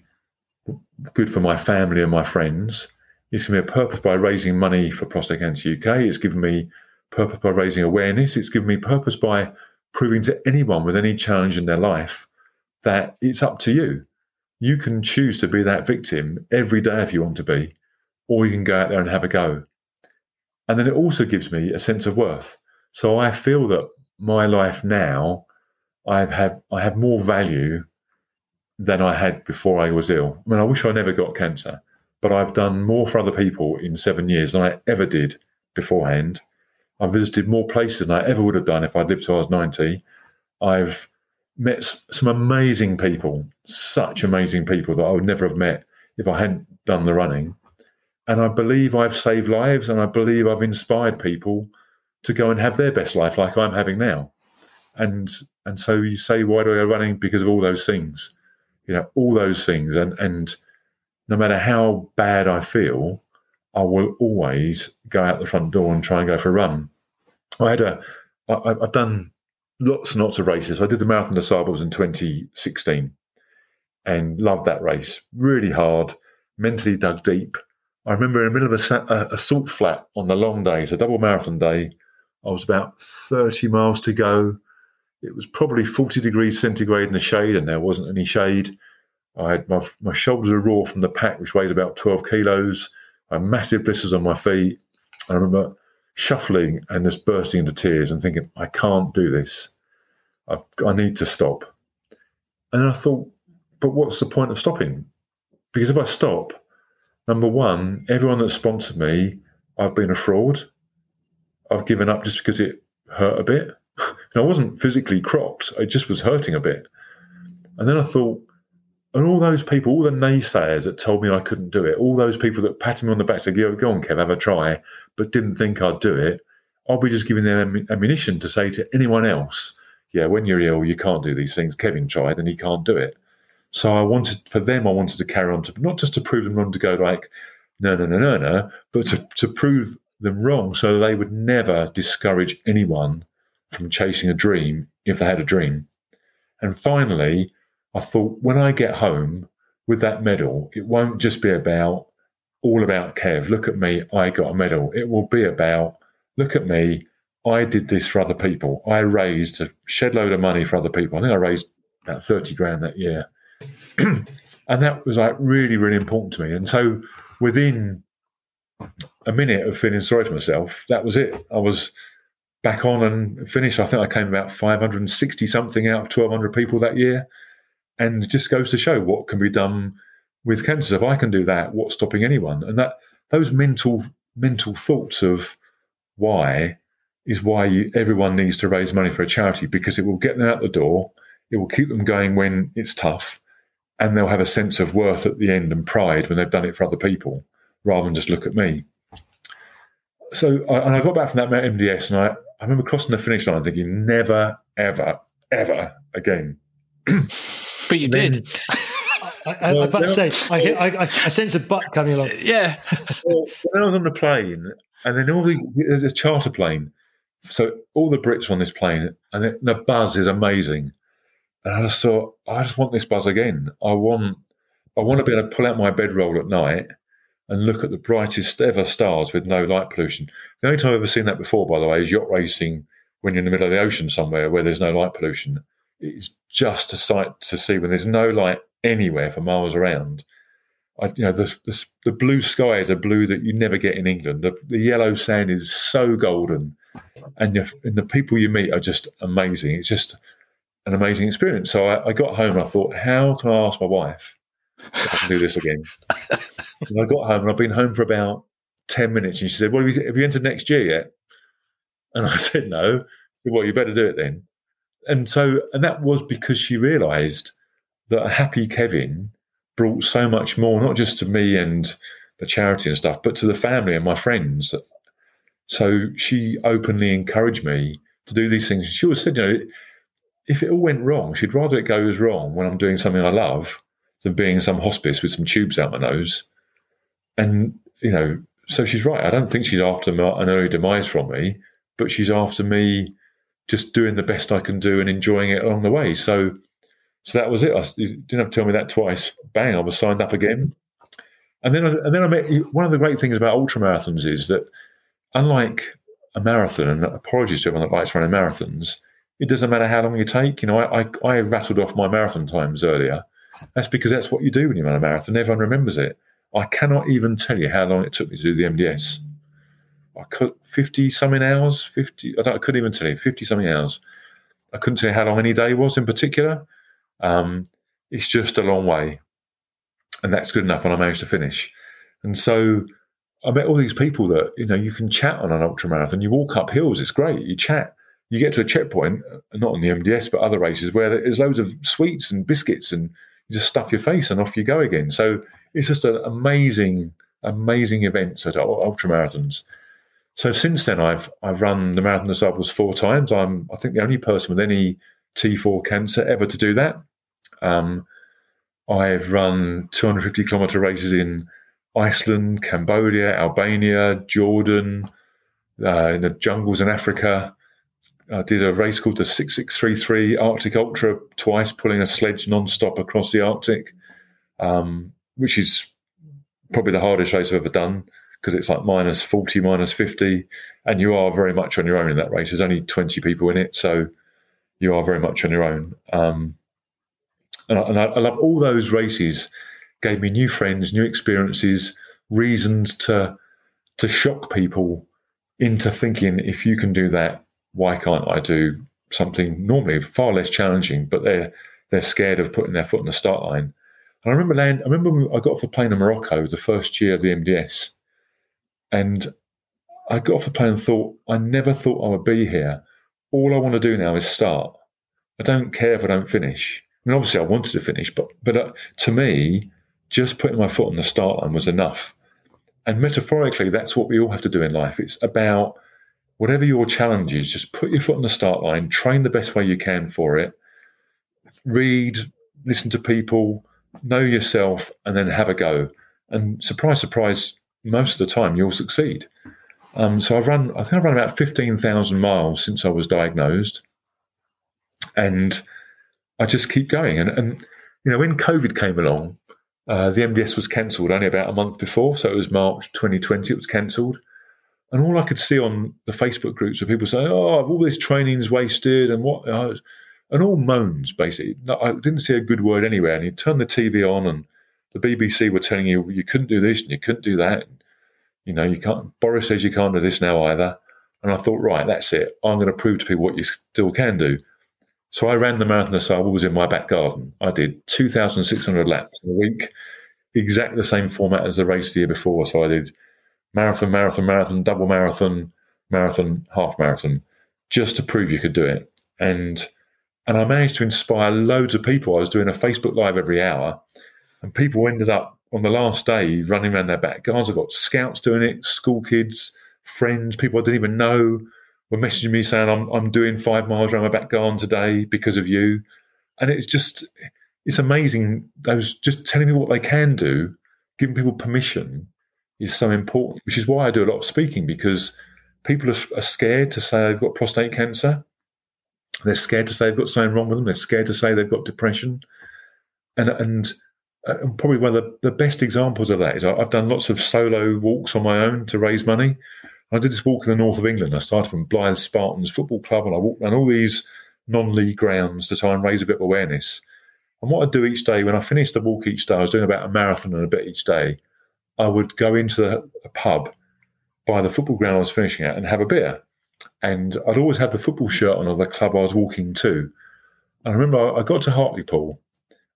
good for my family and my friends. It's given me a purpose by raising money for Prostate Cancer UK. It's given me purpose by raising awareness. It's given me purpose by proving to anyone with any challenge in their life that it's up to you you can choose to be that victim every day if you want to be, or you can go out there and have a go. And then it also gives me a sense of worth. So I feel that my life now, I have I have more value than I had before I was ill. I mean, I wish I never got cancer, but I've done more for other people in seven years than I ever did beforehand. I've visited more places than I ever would have done if I'd lived till I was 90. I've met some amazing people, such amazing people that I would never have met if I hadn't done the running. And I believe I've saved lives and I believe I've inspired people to go and have their best life like I'm having now. And and so you say, why do I go running? Because of all those things. You know, all those things. And and no matter how bad I feel, I will always go out the front door and try and go for a run. I had a I, I've done lots and lots of races. I did the Marathon des Sables in 2016 and loved that race. Really hard, mentally dug deep. I remember in the middle of a, a, salt flat on the long day, it's a double marathon day. I was about 30 miles to go. It was probably 40 degrees centigrade in the shade, and there wasn't any shade. I had my, my shoulders were raw from the pack, which weighs about 12 kilos. I had massive blisters on my feet. I remember shuffling and just bursting into tears and thinking, I can't do this. I've, I need to stop. And I thought, but what's the point of stopping? Because if I stop, number one, everyone that sponsored me, I've been a fraud. I've given up just because it hurt a bit. [laughs] And I wasn't physically crocked, it just was hurting a bit. And then I thought, and all those people, all the naysayers that told me I couldn't do it, all those people that patted me on the back said, "Go, go on, Kev, have a try," but didn't think I'd do it. I'll be just giving them ammunition to say to anyone else, "Yeah, when you're ill, you can't do these things." Kevin tried, and he can't do it. So I wanted for them, I wanted to carry on to not just to prove them wrong to go like, no, no, no, no, no, but to, to prove them wrong so they would never discourage anyone from chasing a dream if they had a dream. And finally, I thought when I get home with that medal, it won't just be about all about Kev. Look at me, I got a medal. It will be about look at me, I did this for other people. I raised a shed load of money for other people. I think I raised about 30 grand that year. [clears throat] and that was like really, really important to me. And so within a minute of feeling sorry for myself, that was it. I was back on and finished. I think I came about 560 something out of 1,200 people that year. And it just goes to show what can be done with cancer. If I can do that, what's stopping anyone? And that those mental mental thoughts of why is why you, everyone needs to raise money for a charity because it will get them out the door. It will keep them going when it's tough, and they'll have a sense of worth at the end and pride when they've done it for other people, rather than just look at me. So, I, and I got back from that MDS, and I, I remember crossing the finish line thinking, never, ever, ever again. [clears throat]
but you
then,
did.
I, I, well, I about to say, I, I, I, sense a butt coming along.
Yeah.
well, when I was on the plane, and then all these, there's a charter plane. So all the Brits on this plane, and the, the buzz is amazing. And I just thought, I just want this buzz again. I want, I want to be able to pull out my bedroll at night and look at the brightest ever stars with no light pollution. The only time I've ever seen that before, by the way, is yacht racing when you're in the middle of the ocean somewhere where there's no light pollution. It's just a sight to see when there's no light anywhere for miles around. I, you know, the, the, the blue sky is a blue that you never get in England. The, the yellow sand is so golden, and, and, the people you meet are just amazing. It's just an amazing experience. So I, I got home and I thought, how can I ask my wife if I can do this again? [laughs] and I got home and I've been home for about ten minutes, and she said, "Well, have you, have you entered next year yet?" And I [laughs] said, "No." Well, you better do it then. And so, and that was because she realised that a happy Kevin brought so much more, not just to me and the charity and stuff, but to the family and my friends. So she openly encouraged me to do these things. She always said, you know, if it all went wrong, she'd rather it go as wrong when I'm doing something I love than being in some hospice with some tubes out my nose. And, you know, so she's right. I don't think she's after an early demise from me, but she's after me just doing the best I can do and enjoying it along the way. So, so that was it. I, you didn't have to tell me that twice. Bang! I was signed up again. And then, and then I met one of the great things about ultra marathons is that, unlike a marathon, and apologies to everyone that likes running marathons, it doesn't matter how long you take. You know, I, I, I rattled off my marathon times earlier. That's because that's what you do when you run a marathon. Everyone remembers it. I cannot even tell you how long it took me to do the MDS. I could fifty something hours, fifty. I, I couldn't even tell you fifty something hours. I couldn't tell you how long any day was in particular. Um, it's just a long way, and that's good enough. And I managed to finish. And so I met all these people that you know you can chat on an ultra marathon. You walk up hills, it's great. You chat. You get to a checkpoint, not on the MDS, but other races where there's loads of sweets and biscuits, and you just stuff your face and off you go again. So it's just an amazing, amazing event at ultra marathons. So since then, I've I've run the Marathon des Sables four times. I'm I think the only person with any T4 cancer ever to do that. Um, I've run 250 kilometer races in Iceland, Cambodia, Albania, Jordan, uh, in the jungles in Africa. I did a race called the 6633 Arctic Ultra twice, pulling a sledge non-stop across the Arctic, um, which is probably the hardest race I've ever done because it's like minus 40, minus 50, and you are very much on your own in that race. There's only 20 people in it, so you are very much on your own. Um, and, I, and I, I love all those races. Gave me new friends, new experiences, reasons to to shock people into thinking if you can do that, why can't I do something normally far less challenging? But they're they're scared of putting their foot on the start line. And I remember land, I remember I got off the plane in Morocco the first year of the MDS, and I got off the plane and thought, I never thought I would be here. All I want to do now is start. I don't care if I don't finish. I mean, obviously, I wanted to finish, but but uh, to me, just putting my foot on the start line was enough. And metaphorically, that's what we all have to do in life. It's about whatever your challenge is, just put your foot on the start line, train the best way you can for it, read, listen to people, know yourself, and then have a go. And surprise, surprise, most of the time you'll succeed. Um, so I've run, I think I've run about 15,000 miles since I was diagnosed. And I just keep going. And, and you know, when COVID came along, uh, the MDS was cancelled only about a month before. So it was March 2020, it was cancelled. And all I could see on the Facebook groups were people saying, "Oh, all this training's wasted," and what, and all moans basically. I didn't see a good word anywhere. And you turn the TV on, and the BBC were telling you you couldn't do this and you couldn't do that. You know, you can't. Boris says you can't do this now either. And I thought, right, that's it. I'm going to prove to people what you still can do. So I ran the Marathon of was in my back garden. I did 2,600 laps in a week, exactly the same format as the race the year before. So I did marathon, marathon, marathon, double marathon, marathon, half marathon, just to prove you could do it. And and I managed to inspire loads of people. I was doing a Facebook Live every hour, and people ended up on the last day running around their back gardens. I got scouts doing it, school kids, friends, people I didn't even know were messaging me saying, I'm, I'm doing five miles around my back garden today because of you. And it's just, it's amazing. Those just telling me what they can do, giving people permission is so important, which is why I do a lot of speaking because people are, are scared to say they've got prostate cancer. They're scared to say they've got something wrong with them. They're scared to say they've got depression. And, and, uh, and probably one of the, the best examples of that is I've done lots of solo walks on my own to raise money. I did this walk in the north of England. I started from Blyth Spartans Football Club and I walked around all these non league grounds to try and raise a bit of awareness. And what I do each day, when I finished the walk each day, I was doing about a marathon and a bit each day. I would go into a pub by the football ground I was finishing at and have a beer. And I'd always have the football shirt on of the club I was walking to. And I remember I got to Hartlepool,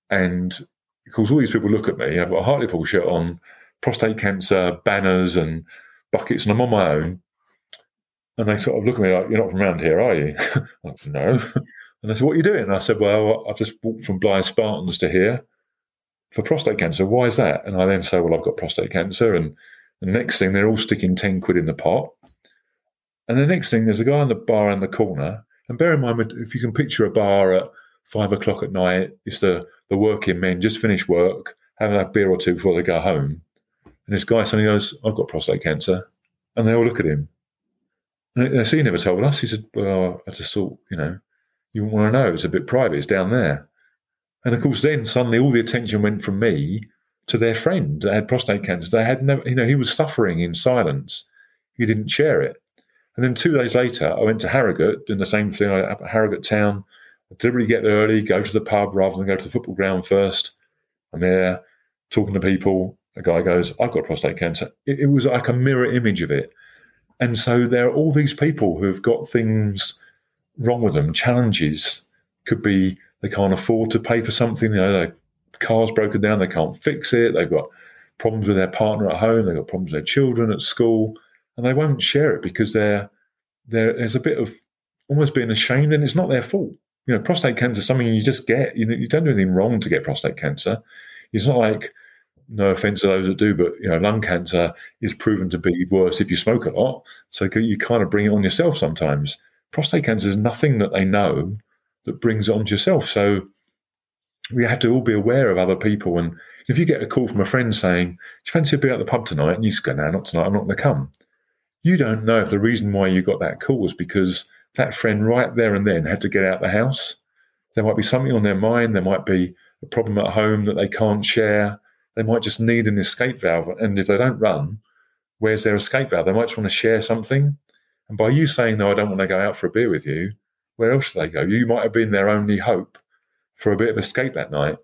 and of course, all these people look at me. I've got a Hartlepool shirt on, prostate cancer banners and buckets, and I'm on my own. And they sort of look at me like, You're not from around here, are you? [laughs] like, no. [laughs] And they said, What are you doing? And I said, Well, I've just walked from Blyth Spartans to here for prostate cancer. Why is that? And I then say, well, I've got prostate cancer. And the next thing, they're all sticking 10 quid in the pot. And the next thing, there's a guy in the bar in the corner. And bear in mind, if you can picture a bar at five o'clock at night, it's the, the working men just finish work, having a beer or two before they go home. And this guy suddenly goes, I've got prostate cancer. And they all look at him. And they say, he never told us. He said, well, I just thought, you know, you want to know. It's a bit private. It's down there. And of course, then suddenly all the attention went from me to their friend that had prostate cancer. They had never, you know, he was suffering in silence. He didn't share it. And then two days later, I went to Harrogate, doing the same thing up at Harrogate town. I deliberately get there early, go to the pub rather than go to the football ground first. I'm there talking to people. A guy goes, I've got prostate cancer. It, it was like a mirror image of it. And so there are all these people who have got things wrong with them, challenges, could be they can't afford to pay for something. You know, their car's broken down, they can't fix it. They've got problems with their partner at home. They've got problems with their children at school, and they won't share it because they're, they're there's a bit of almost being ashamed, and it's not their fault. You know, prostate cancer is something you just get. You know, you don't do anything wrong to get prostate cancer. It's not like no offense to those that do, but you know, lung cancer is proven to be worse if you smoke a lot. So you kind of bring it on yourself sometimes. Prostate cancer is nothing that they know that brings it onto yourself. So we have to all be aware of other people. And if you get a call from a friend saying, Do you fancy a beer at the pub tonight? And you just go, No, not tonight, I'm not going to come. You don't know if the reason why you got that call was because that friend right there and then had to get out the house. There might be something on their mind. There might be a problem at home that they can't share. They might just need an escape valve. And if they don't run, where's their escape valve? They might just want to share something. And by you saying, No, I don't want to go out for a beer with you, where else should they go? You might have been their only hope for a bit of escape that night.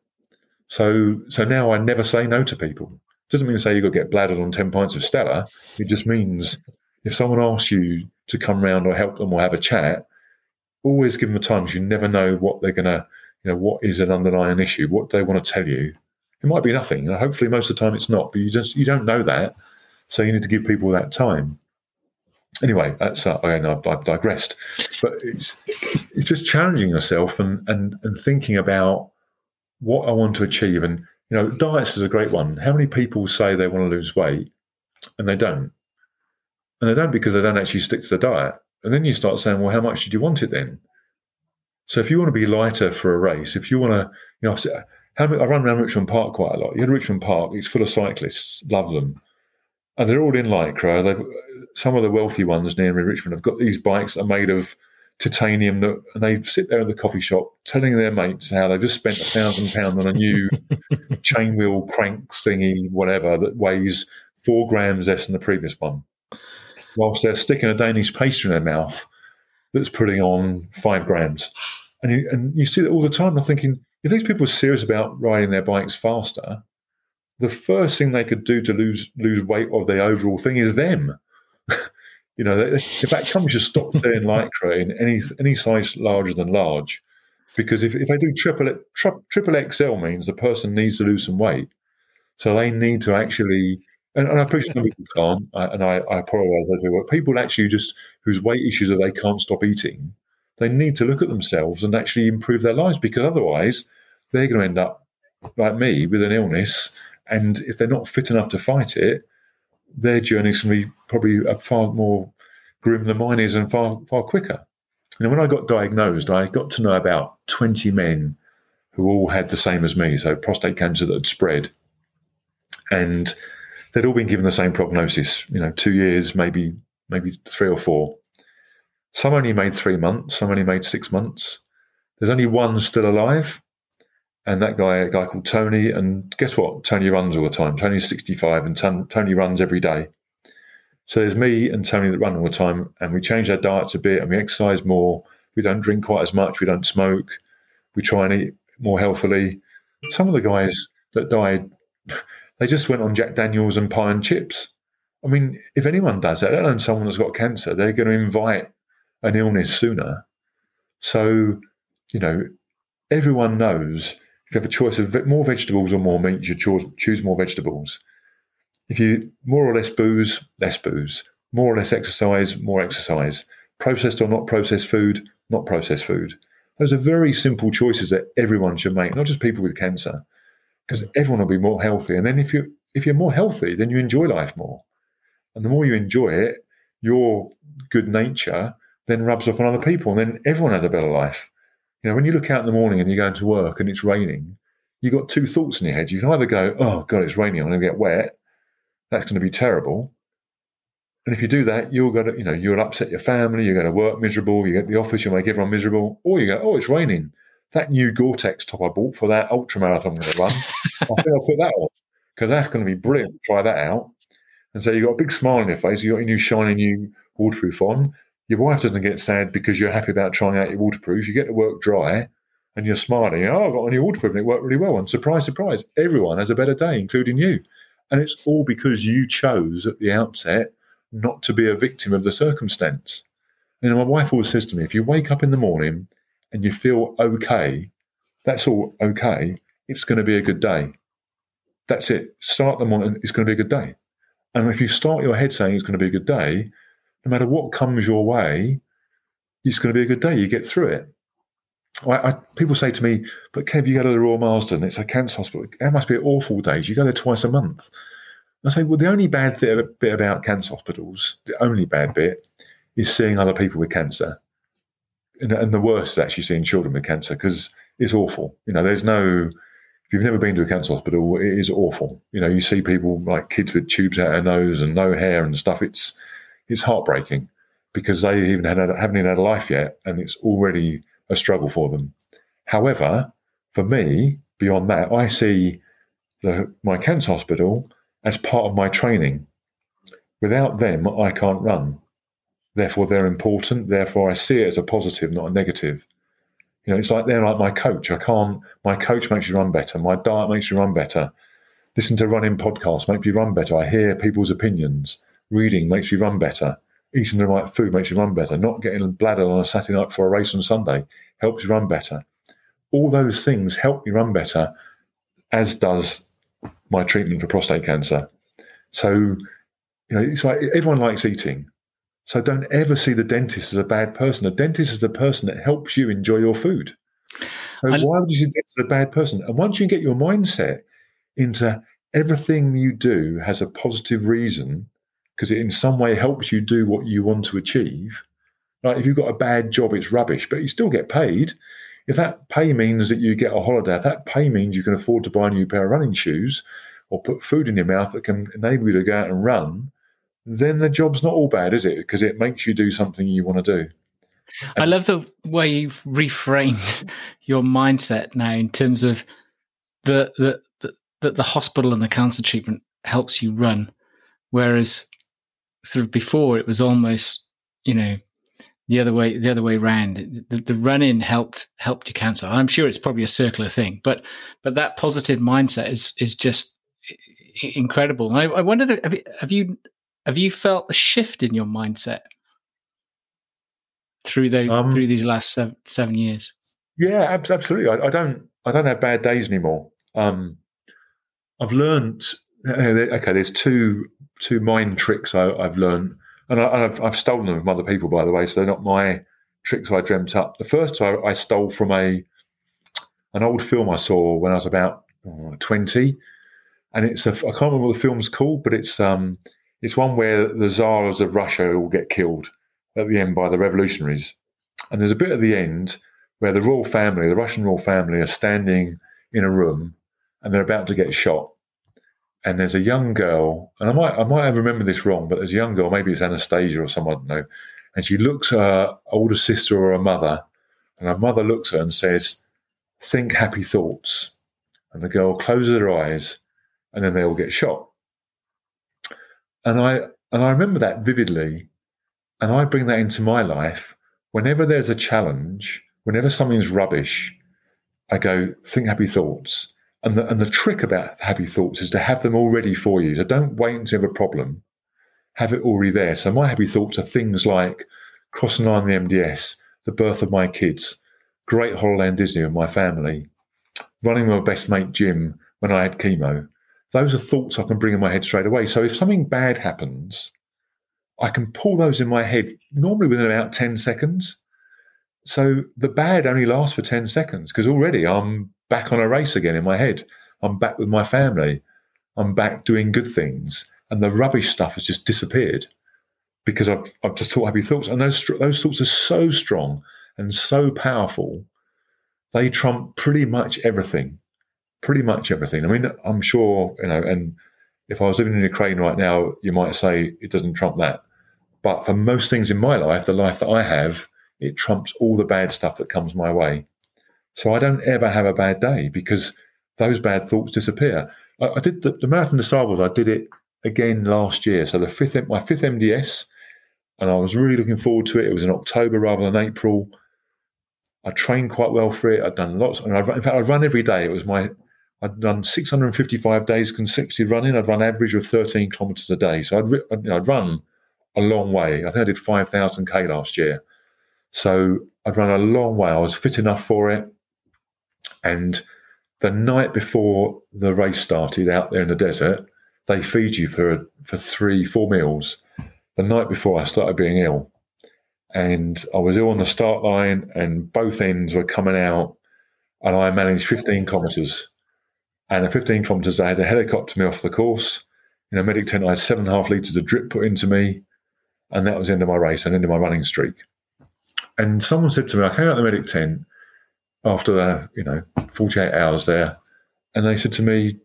So, so now I never say no to people. Doesn't mean to say you've got to get bladdered on 10 pints of Stella. It just means if someone asks you to come round or help them or have a chat, always give them a time you never know what they're going to, you know, what is an underlying issue, what they want to tell you. It might be nothing. You know, hopefully, most of the time it's not, but you just you don't know that, so you need to give people that time. Anyway, that's uh, again I've, I've digressed, but it's it's just challenging yourself and and and thinking about what I want to achieve. And you know, diets is a great one. How many people say they want to lose weight and they don't? And they don't because they don't actually stick to the diet. And then you start saying, well, how much did you want it then? So if you want to be lighter for a race, if you want to, you know, I run around Richmond Park quite a lot. You to Richmond Park, it's full of cyclists, love them. And they're all in lycra. They've, some of the wealthy ones near me, Richmond, have got these bikes that are made of titanium that, and they sit there in the coffee shop telling their mates how they've just spent a thousand pounds on a new [laughs] chain wheel crank thingy, whatever, that weighs four grams less than the previous one whilst they're sticking a Danish pastry in their mouth that's putting on five grams. And you, and you see that all the time. I'm thinking, if these people are serious about riding their bikes faster, the first thing they could do to lose lose weight of the overall thing is them. [laughs] you know, if that comes, just stop saying lycra in any any size larger than large, because if, if they do triple tri- triple XL means the person needs to lose some weight, so they need to actually and, and I appreciate some people can't, and I, I apologize people actually just whose weight issues are they can't stop eating, they need to look at themselves and actually improve their lives because otherwise they're going to end up like me with an illness, and if they're not fit enough to fight it, their journey's to be probably far more grim than mine is and far far quicker. And when I got diagnosed, I got to know about twenty men who all had the same as me, so prostate cancer that had spread, and they'd all been given the same prognosis, you know, two years, maybe maybe three or four. Some only made three months, some only made six months. There's only one still alive, and that guy, a guy called Tony. And guess what? Tony runs all the time. Tony's 65, and Tony runs every day. So there's me and Tony that run all the time, and we change our diets a bit, and we exercise more. We don't drink quite as much. We don't smoke. We try and eat more healthily. Some of the guys that died [laughs] they just went on Jack Daniels and pie and chips. I mean, if anyone does that, let alone someone that's got cancer, they're going to invite an illness sooner. So, you know, everyone knows if you have a choice of more vegetables or more meat, you choose, choose more vegetables. If you more or less booze, less booze. More or less exercise, more exercise. Processed or not processed food, not processed food. Those are very simple choices that everyone should make, not just people with cancer because everyone will be more healthy. And then if you if you're more healthy, then you enjoy life more. And the more you enjoy it, your good nature then rubs off on other people, and then everyone has a better life. You know, when you look out in the morning and you're going to work and it's raining, you've got two thoughts in your head. You can either go, "Oh God, it's raining, I'm going to get wet. That's going to be terrible." And if you do that, you're going to, you know, you'll upset your family. You're going to work miserable. You get the office, you'll make everyone miserable. Or you go, "Oh, it's raining that new Gore-Tex top I bought for that ultra marathon I'm going to run, I think I'll put that on because that's going to be brilliant. Try that out. And so you've got a big smile on your face. You've got your new shiny new waterproof on. Your wife doesn't get sad because you're happy about trying out your waterproof. You get to work dry and you're smiling. Oh, I've got a new waterproof and it worked really well. And surprise, surprise, everyone has a better day, including you. And it's all because you chose at the outset not to be a victim of the circumstance. You know, my wife always says to me, if you wake up in the morning and you feel okay, that's all okay. It's going to be a good day. That's it. Start the morning. It's going to be a good day. And if you start your head saying it's going to be a good day, no matter what comes your way, it's going to be a good day. You get through it. I, I, people say to me, "But Kev, you go to the Royal Marsden. It's a cancer hospital. That must be awful days. You go there twice a month." I say, "Well, the only bad bit about cancer hospitals, the only bad bit, is seeing other people with cancer and, and the worst is actually seeing children with cancer because it's awful. You know, there's no. If you've never been to a cancer hospital, it is awful. You know, you see people like kids with tubes out of their nose and no hair and stuff. It's it's heartbreaking because they even had, haven't even had a life yet, and it's already a struggle for them. However, for me, beyond that, I see the, my cancer hospital as part of my training. Without them, I can't run. Therefore, they're important. Therefore, I see it as a positive, not a negative. You know, it's like they're like my coach. I can't. My coach makes you run better. My diet makes you run better. Listen to running podcasts makes you run better. I hear people's opinions. Reading makes you run better. Eating the right food makes you run better. Not getting bladdered on a Saturday night for a race on Sunday helps you run better. All those things help you run better, as does my treatment for prostate cancer. So, you know, it's like everyone likes eating. So don't ever see the dentist as a bad person. The dentist is the person that helps you enjoy your food. So I, why would you see the dentist as a bad person? And once you get your mindset into everything you do has a positive reason because it in some way helps you do what you want to achieve. Like if you've got a bad job, it's rubbish, but you still get paid. If that pay means that you get a holiday, if that pay means you can afford to buy a new pair of running shoes or put food in your mouth that can enable you to go out and run, then the job's not all bad, is it? Because it makes you do something you want to do.
I love the way you've reframed your mindset now in terms of the the, the, the hospital and the cancer treatment helps you run, whereas sort of before it was almost you know the other way the other way around. The, the run in helped helped your cancer. I'm sure it's probably a circular thing, but but that positive mindset is is just incredible. I, I wondered have you, have you have you felt a shift in your mindset through those um, through these last seven, seven years?
Yeah, absolutely. I, I, don't I don't have bad days anymore. Um, I've learned. Okay, there's two two mind tricks I, have learned, and I, have I've stolen them from other people, by the way. So they're not my tricks I dreamt up. The first I, I stole from a an old film I saw when I was about oh, twenty, and it's a I can't remember what the film's called, but it's um it's one where the czars of Russia all get killed at the end by the revolutionaries. And there's a bit at the end where the royal family, the Russian royal family, are standing in a room and they're about to get shot. And there's a young girl, and I might I might have remembered this wrong, but there's a young girl, maybe it's Anastasia or someone. And she looks at her older sister or her mother, and her mother looks at her and says, Think happy thoughts. And the girl closes her eyes, and then they all get shot. And I and I remember that vividly, and I bring that into my life. Whenever there's a challenge, whenever something's rubbish, I go think happy thoughts. And the and the trick about happy thoughts is to have them all ready for you. So don't wait until you have a problem. Have it already there. So my happy thoughts are things like crossing on the MDS, the birth of my kids, great in Disney with my family, running with my best mate Jim when I had chemo, those are thoughts I can bring in my head straight away. So if something bad happens, I can pull those in my head normally within about 10 seconds. So the bad only lasts for 10 seconds because already I'm back on a race again in my head. I'm back with my family. I'm back doing good things. And the rubbish stuff has just disappeared because I've, I've just thought happy thoughts. And those, those thoughts are so strong and so powerful. They trump pretty much everything pretty much everything. I mean, I'm sure, you know, and if I was living in Ukraine right now, you might say it doesn't trump that. But for most things in my life, the life that I have, it trumps all the bad stuff that comes my way. So I don't ever have a bad day because those bad thoughts disappear. I, I did the, the Marathon des Sables, I did it again last year. So the fifth, my fifth MDS, and I was really looking forward to it. It was in October rather than April. I trained quite well for it. I'd done lots, and I, in fact, I'd run every day. It was my I'd done 655 days consecutive running. I'd run average of 13 kilometres a day. So I'd, you know, I'd run a long way. I think I did 5,000 K last year. So I'd run a long way. I was fit enough for it. And the night before the race started out there in the desert, they feed you for, for three, four meals. The night before I started being ill. And I was ill on the start line, and both ends were coming out. And I managed 15 kilometres and at 15 kilometres, I had a helicopter me off the course. In a medic tent, I had seven and a half litres of drip put into me. And that was the end of my race and end of my running streak. And someone said to me, I came out of the medic tent after, the, you know, 48 hours there. And they said to me,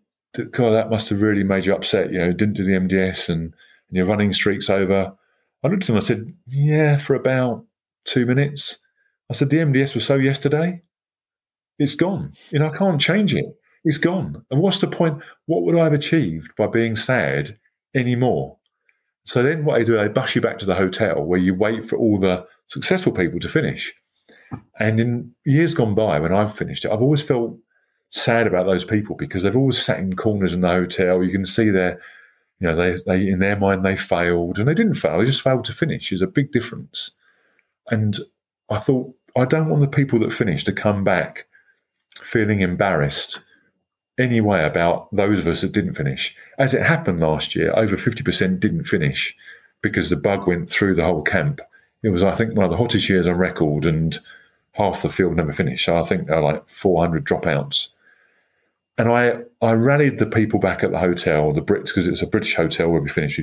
God, that must have really made you upset. You know, didn't do the MDS and, and your running streak's over. I looked at him, I said, Yeah, for about two minutes. I said, The MDS was so yesterday. It's gone. You know, I can't change it it's gone. And what's the point? What would I have achieved by being sad anymore? So then what they do, they bus you back to the hotel where you wait for all the successful people to finish. And in years gone by, when I've finished it, I've always felt sad about those people because they've always sat in corners in the hotel. You can see their, you know, they, they in their mind they failed and they didn't fail. They just failed to finish. There's a big difference. And I thought I don't want the people that finish to come back feeling embarrassed anyway about those of us that didn't finish. As it happened last year, over 50% didn't finish because the bug went through the whole camp. It was, I think, one of the hottest years on record, and half the field never finished. So I think there are like 400 dropouts. And I, I rallied the people back at the hotel, the Brits, because it's a British hotel where we finished.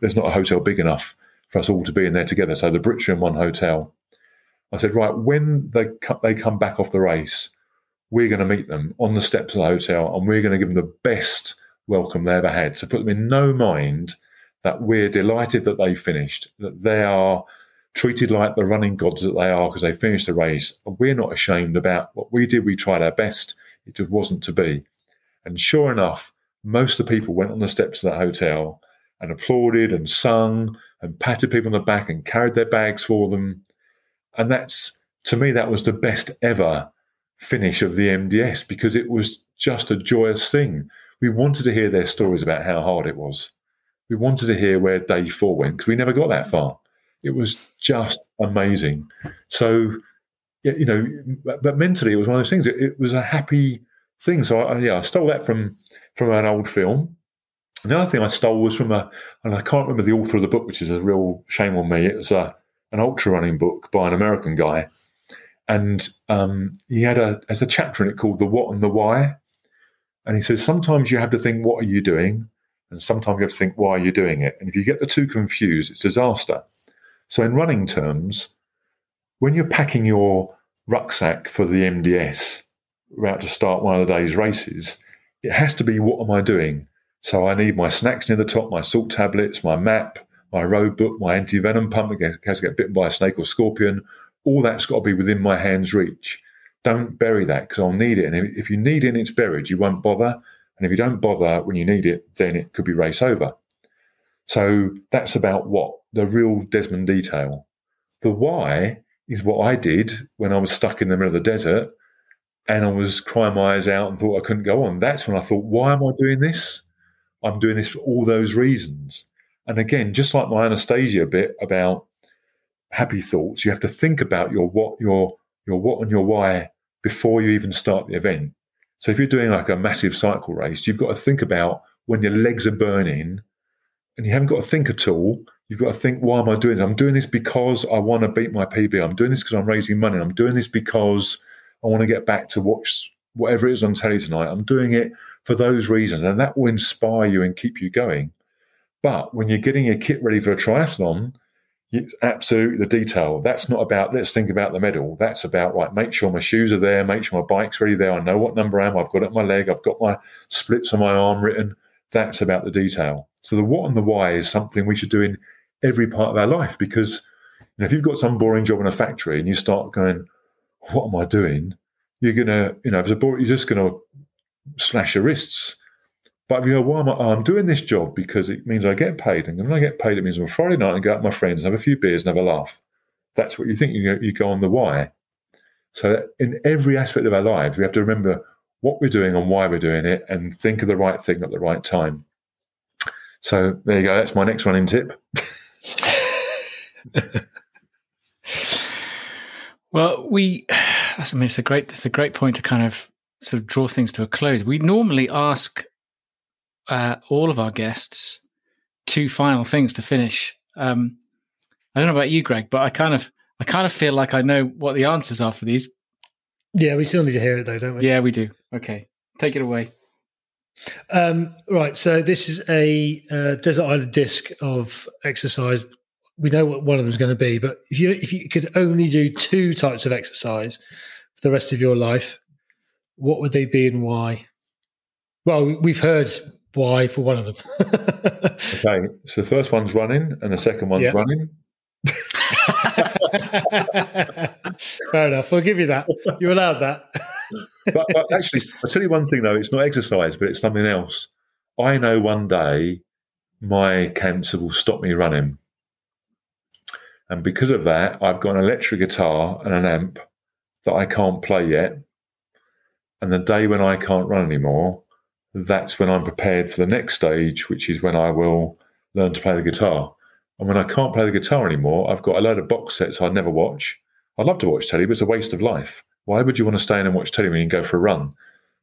There's not a hotel big enough for us all to be in there together. So the Brits are in one hotel. I said, right, when they they come back off the race, we're going to meet them on the steps of the hotel and we're going to give them the best welcome they ever had. So put them in no mind that we're delighted that they finished, that they are treated like the running gods that they are because they finished the race. And we're not ashamed about what we did. We tried our best. It just wasn't to be. And sure enough, most of the people went on the steps of that hotel and applauded and sung and patted people on the back and carried their bags for them. And that's, to me, that was the best ever finish of the MDS because it was just a joyous thing. We wanted to hear their stories about how hard it was. We wanted to hear where day four went because we never got that far. It was just amazing. So, you know, but mentally, it was one of those things. It, it was a happy thing. So, I, yeah, I stole that from from an old film. Another thing I stole was from a, and I can't remember the author of the book, which is a real shame on me. It was a, an ultra running book by an American guy, and um, he had a as a chapter in it called the what and the why. And he says sometimes you have to think what are you doing, and sometimes you have to think why are you doing it. And if you get the two confused, it's disaster. So in running terms, when you're packing your rucksack for the MDS, about to start one of the day's races, it has to be what am I doing? So I need my snacks near the top, my salt tablets, my map, my road book, my anti venom pump in case I get bitten by a snake or scorpion, all that's got to be within my hand's reach. Don't bury that because I'll need it. And if, if you need it and it's buried, you won't bother. And if you don't bother when you need it, then it could be race over. So that's about what the real Desmond detail. The why is what I did when I was stuck in the middle of the desert and I was crying my eyes out and thought I couldn't go on. That's when I thought, why am I doing this? I'm doing this for all those reasons. And again, just like my Anastasia bit about happy thoughts. You have to think about your what, your your what, and your why before you even start the event. So if you're doing like a massive cycle race, you've got to think about when your legs are burning, and you haven't got to think at all. You've got to think, why am I doing it? I'm doing this because I want to beat my PB. I'm doing this because I'm raising money. I'm doing this because I want to get back to watch whatever it is on telly tonight. I'm doing it for those reasons, and that will inspire you and keep you going. But when you're getting your kit ready for a triathlon, it's absolutely the detail. That's not about let's think about the medal. That's about right. Make sure my shoes are there. Make sure my bike's ready there. I know what number I am. I've got it on my leg. I've got my splits on my arm written. That's about the detail. So the what and the why is something we should do in every part of our life because you know, if you've got some boring job in a factory and you start going, "What am I doing?" You're gonna, you know, if it's a boring, you're just gonna slash your wrists. But if you go, why am I? Oh, I'm doing this job because it means I get paid. And when I get paid, it means on Friday night I go out with my friends and have a few beers and have a laugh. That's what you think. You go, you go on the why. So in every aspect of our lives, we have to remember what we're doing and why we're doing it and think of the right thing at the right time. So there you go. That's my next running tip. [laughs]
well, we, I mean, it's a great, it's a great point to kind of sort of draw things to a close. We normally ask uh, all of our guests two final things to finish. Um, I don't know about you, Greg, but I kind of I kind of feel like I know what the answers are for these.
Yeah, we still need to hear it though, don't we?
Yeah, we do. Okay, take it away.
Um, right, so this is a uh, desert island disc of exercise. We know what one of them is going to be, but if you if you could only do two types of exercise for the rest of your life, what would they be and why? Well, we've heard why for one of them. [laughs]
okay, so the first one's running, and the second one's running. [laughs]
Fair enough. I'll give you that. You allowed that. [laughs]
but, but, actually, I'll tell you one thing though. It's not exercise, but it's something else. I know one day my cancer will stop me running. And because of that, I've got an electric guitar and an amp that I can't play yet. And the day when I can't run anymore, that's when I'm prepared for the next stage, which is when I will learn to play the guitar. And when I can't play the guitar anymore, I've got a load of box sets I'd never watch. I'd love to watch telly, but it's a waste of life. Why would you want to stay in and watch telly when you can go for a run?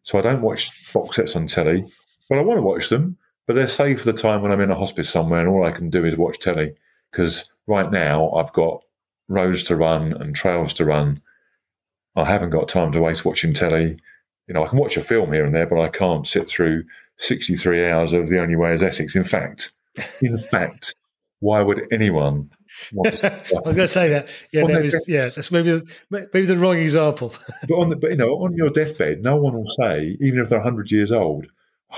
So I don't watch box sets on telly, but I want to watch them. But they're saved for the time when I'm in a hospice somewhere and all I can do is watch telly. Because right now I've got roads to run and trails to run. I haven't got time to waste watching telly. You know, I can watch a film here and there, but I can't sit through 63 hours of The Only Way is Essex. In fact, in fact, why would anyone [laughs]
I was going to say that. Yeah, that was, yeah, that's maybe the, maybe the wrong example. [laughs]
but on the, but you know, on your deathbed, no one will say, even if they're 100 years old,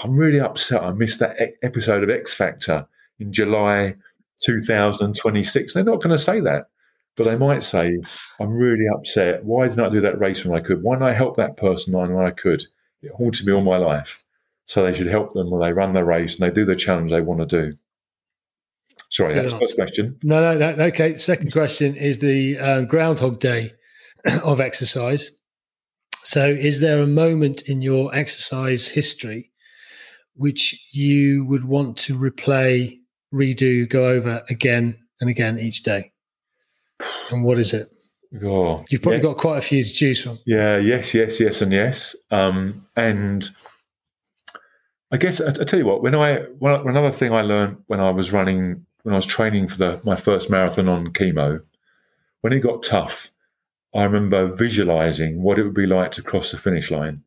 I'm really upset. I missed that episode of X Factor in July 2026. They're not going to say that, but they might say, I'm really upset. Why didn't I do that race when I could? Why didn't I help that person when I could? It haunted me all my life. So they should help them when they run their race and they do the challenge they want to do. Sorry, that's the first question.
No, no, that, okay. Second question is the uh, Groundhog Day [clears throat] of exercise. So, is there a moment in your exercise history which you would want to replay, redo, go over again and again each day? And what is it?
Oh,
You've probably yes. got quite a few to choose from.
Yeah, yes, yes, yes, and yes. Um, and I guess I, I, tell you what, when I another thing I learned when I was running, when I was training for the my first marathon on chemo, when it got tough, I remember visualizing what it would be like to cross the finish line.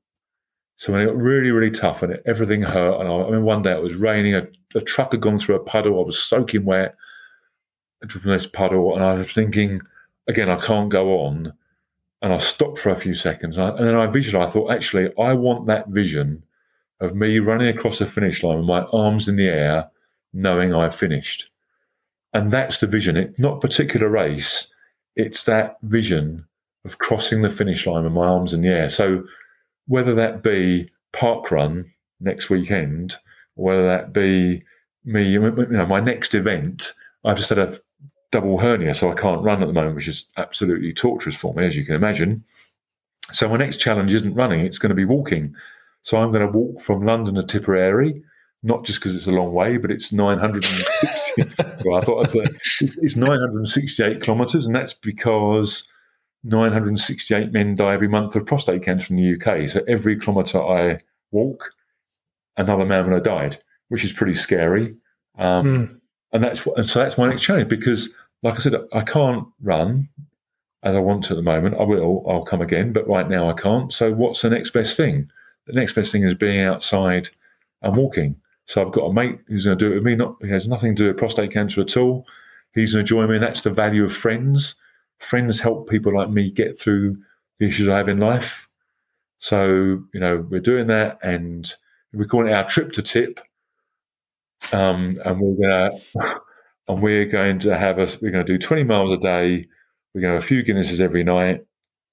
So when it got really, really tough and everything hurt, and I, I mean, one day it was raining, a, a, truck had gone through a puddle, I was soaking wet from this puddle, and I was thinking, again, I can't go on. And I stopped for a few seconds, and, I, and then I visualized, I thought, actually, I want that vision of me running across the finish line with my arms in the air, knowing I've finished. And that's the vision. It's not particular race, it's that vision of crossing the finish line with my arms in the air. So whether that be parkrun next weekend, whether that be me, you know, my next event, I've just had a double hernia, so I can't run at the moment, which is absolutely torturous for me, as you can imagine. So my next challenge isn't running; it's going to be walking. So I'm going to walk from London to Tipperary, not just because it's a long way, but it's 960. [laughs] well, I thought, I thought it's, it's 968 kilometres, and that's because 968 men die every month of prostate cancer in the UK. So every kilometre I walk, another man will have died, which is pretty scary. Um, mm. And that's what, and so that's my next challenge because, like I said, I can't run as I want to at the moment. I will, I'll come again, but right now I can't. So what's the next best thing? The next best thing is being outside and walking. So I've got a mate who's going to do it with me. Not he has nothing to do with prostate cancer at all. He's going to join me, and that's the value of friends friends help people like me get through the issues I have in life. So, you know, we're doing that and we're calling it our trip to tip. Um, and we're gonna [laughs] and we're going to have us we're going to do 20 miles a day. We're going to have a few Guinnesses every night.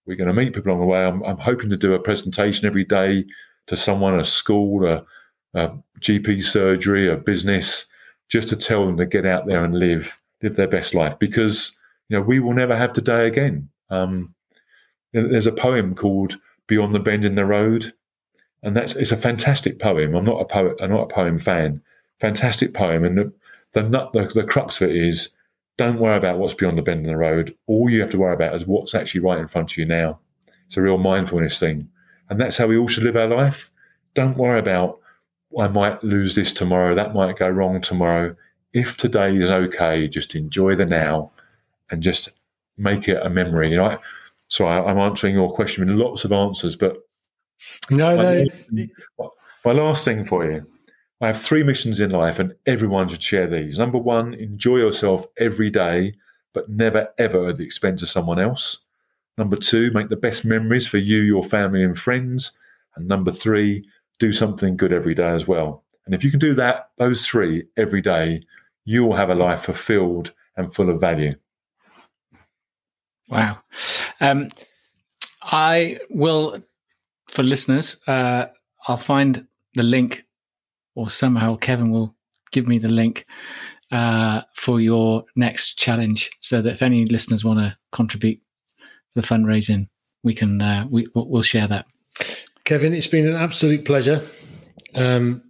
We're going to meet people along the way. I'm, I'm hoping to do a presentation every day to someone, a school, a, a GP surgery, a business, just to tell them to get out there and live live their best life because you know, we will never have today again. Um, there's a poem called "Beyond the Bend in the Road," and that's it's a fantastic poem. I'm not a poet. I'm not a poem fan. Fantastic poem, and the the, the, the crux of it is don't worry about what's beyond the bend in the road. All you have to worry about is what's actually right in front of you now. It's a real mindfulness thing, and that's how we all should live our life. Don't worry about I might lose this tomorrow. That might go wrong tomorrow. If today is okay, just enjoy the now and just make it a memory. You know, so I, am answering your question with lots of answers, but
no,
my, no. My last thing for you. I have three missions in life, and everyone should share these. Number one, enjoy yourself every day, but never ever at the expense of someone else. Number two, make the best memories for you, your family, and friends. And number three, do something good every day as well. And if you can do that, those three every day, you will have a life fulfilled and full of value.
Wow. Um, I will, for listeners, uh, I'll find the link, or somehow Kevin will give me the link uh, for your next challenge, so that if any listeners want to contribute the fundraising, we can uh, we we'll share that.
Kevin, it's been an absolute pleasure. Um,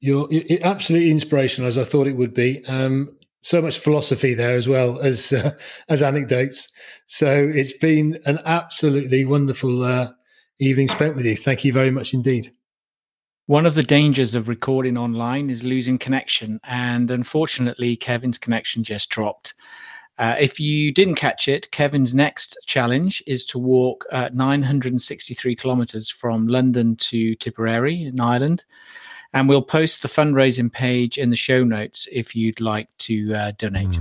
you're, you're, absolutely inspirational, as I thought it would be. Um, so much philosophy there as well as [laughs] uh, as anecdotes. So it's been an absolutely wonderful uh, evening spent with you. Thank you very much indeed.
One of the dangers of recording online is losing connection. And unfortunately, Kevin's connection just dropped. Uh, if you didn't catch it, Kevin's next challenge is to walk uh, 963 kilometers from London to Tipperary in Ireland. And we'll post the fundraising page in the show notes if you'd like to uh, donate.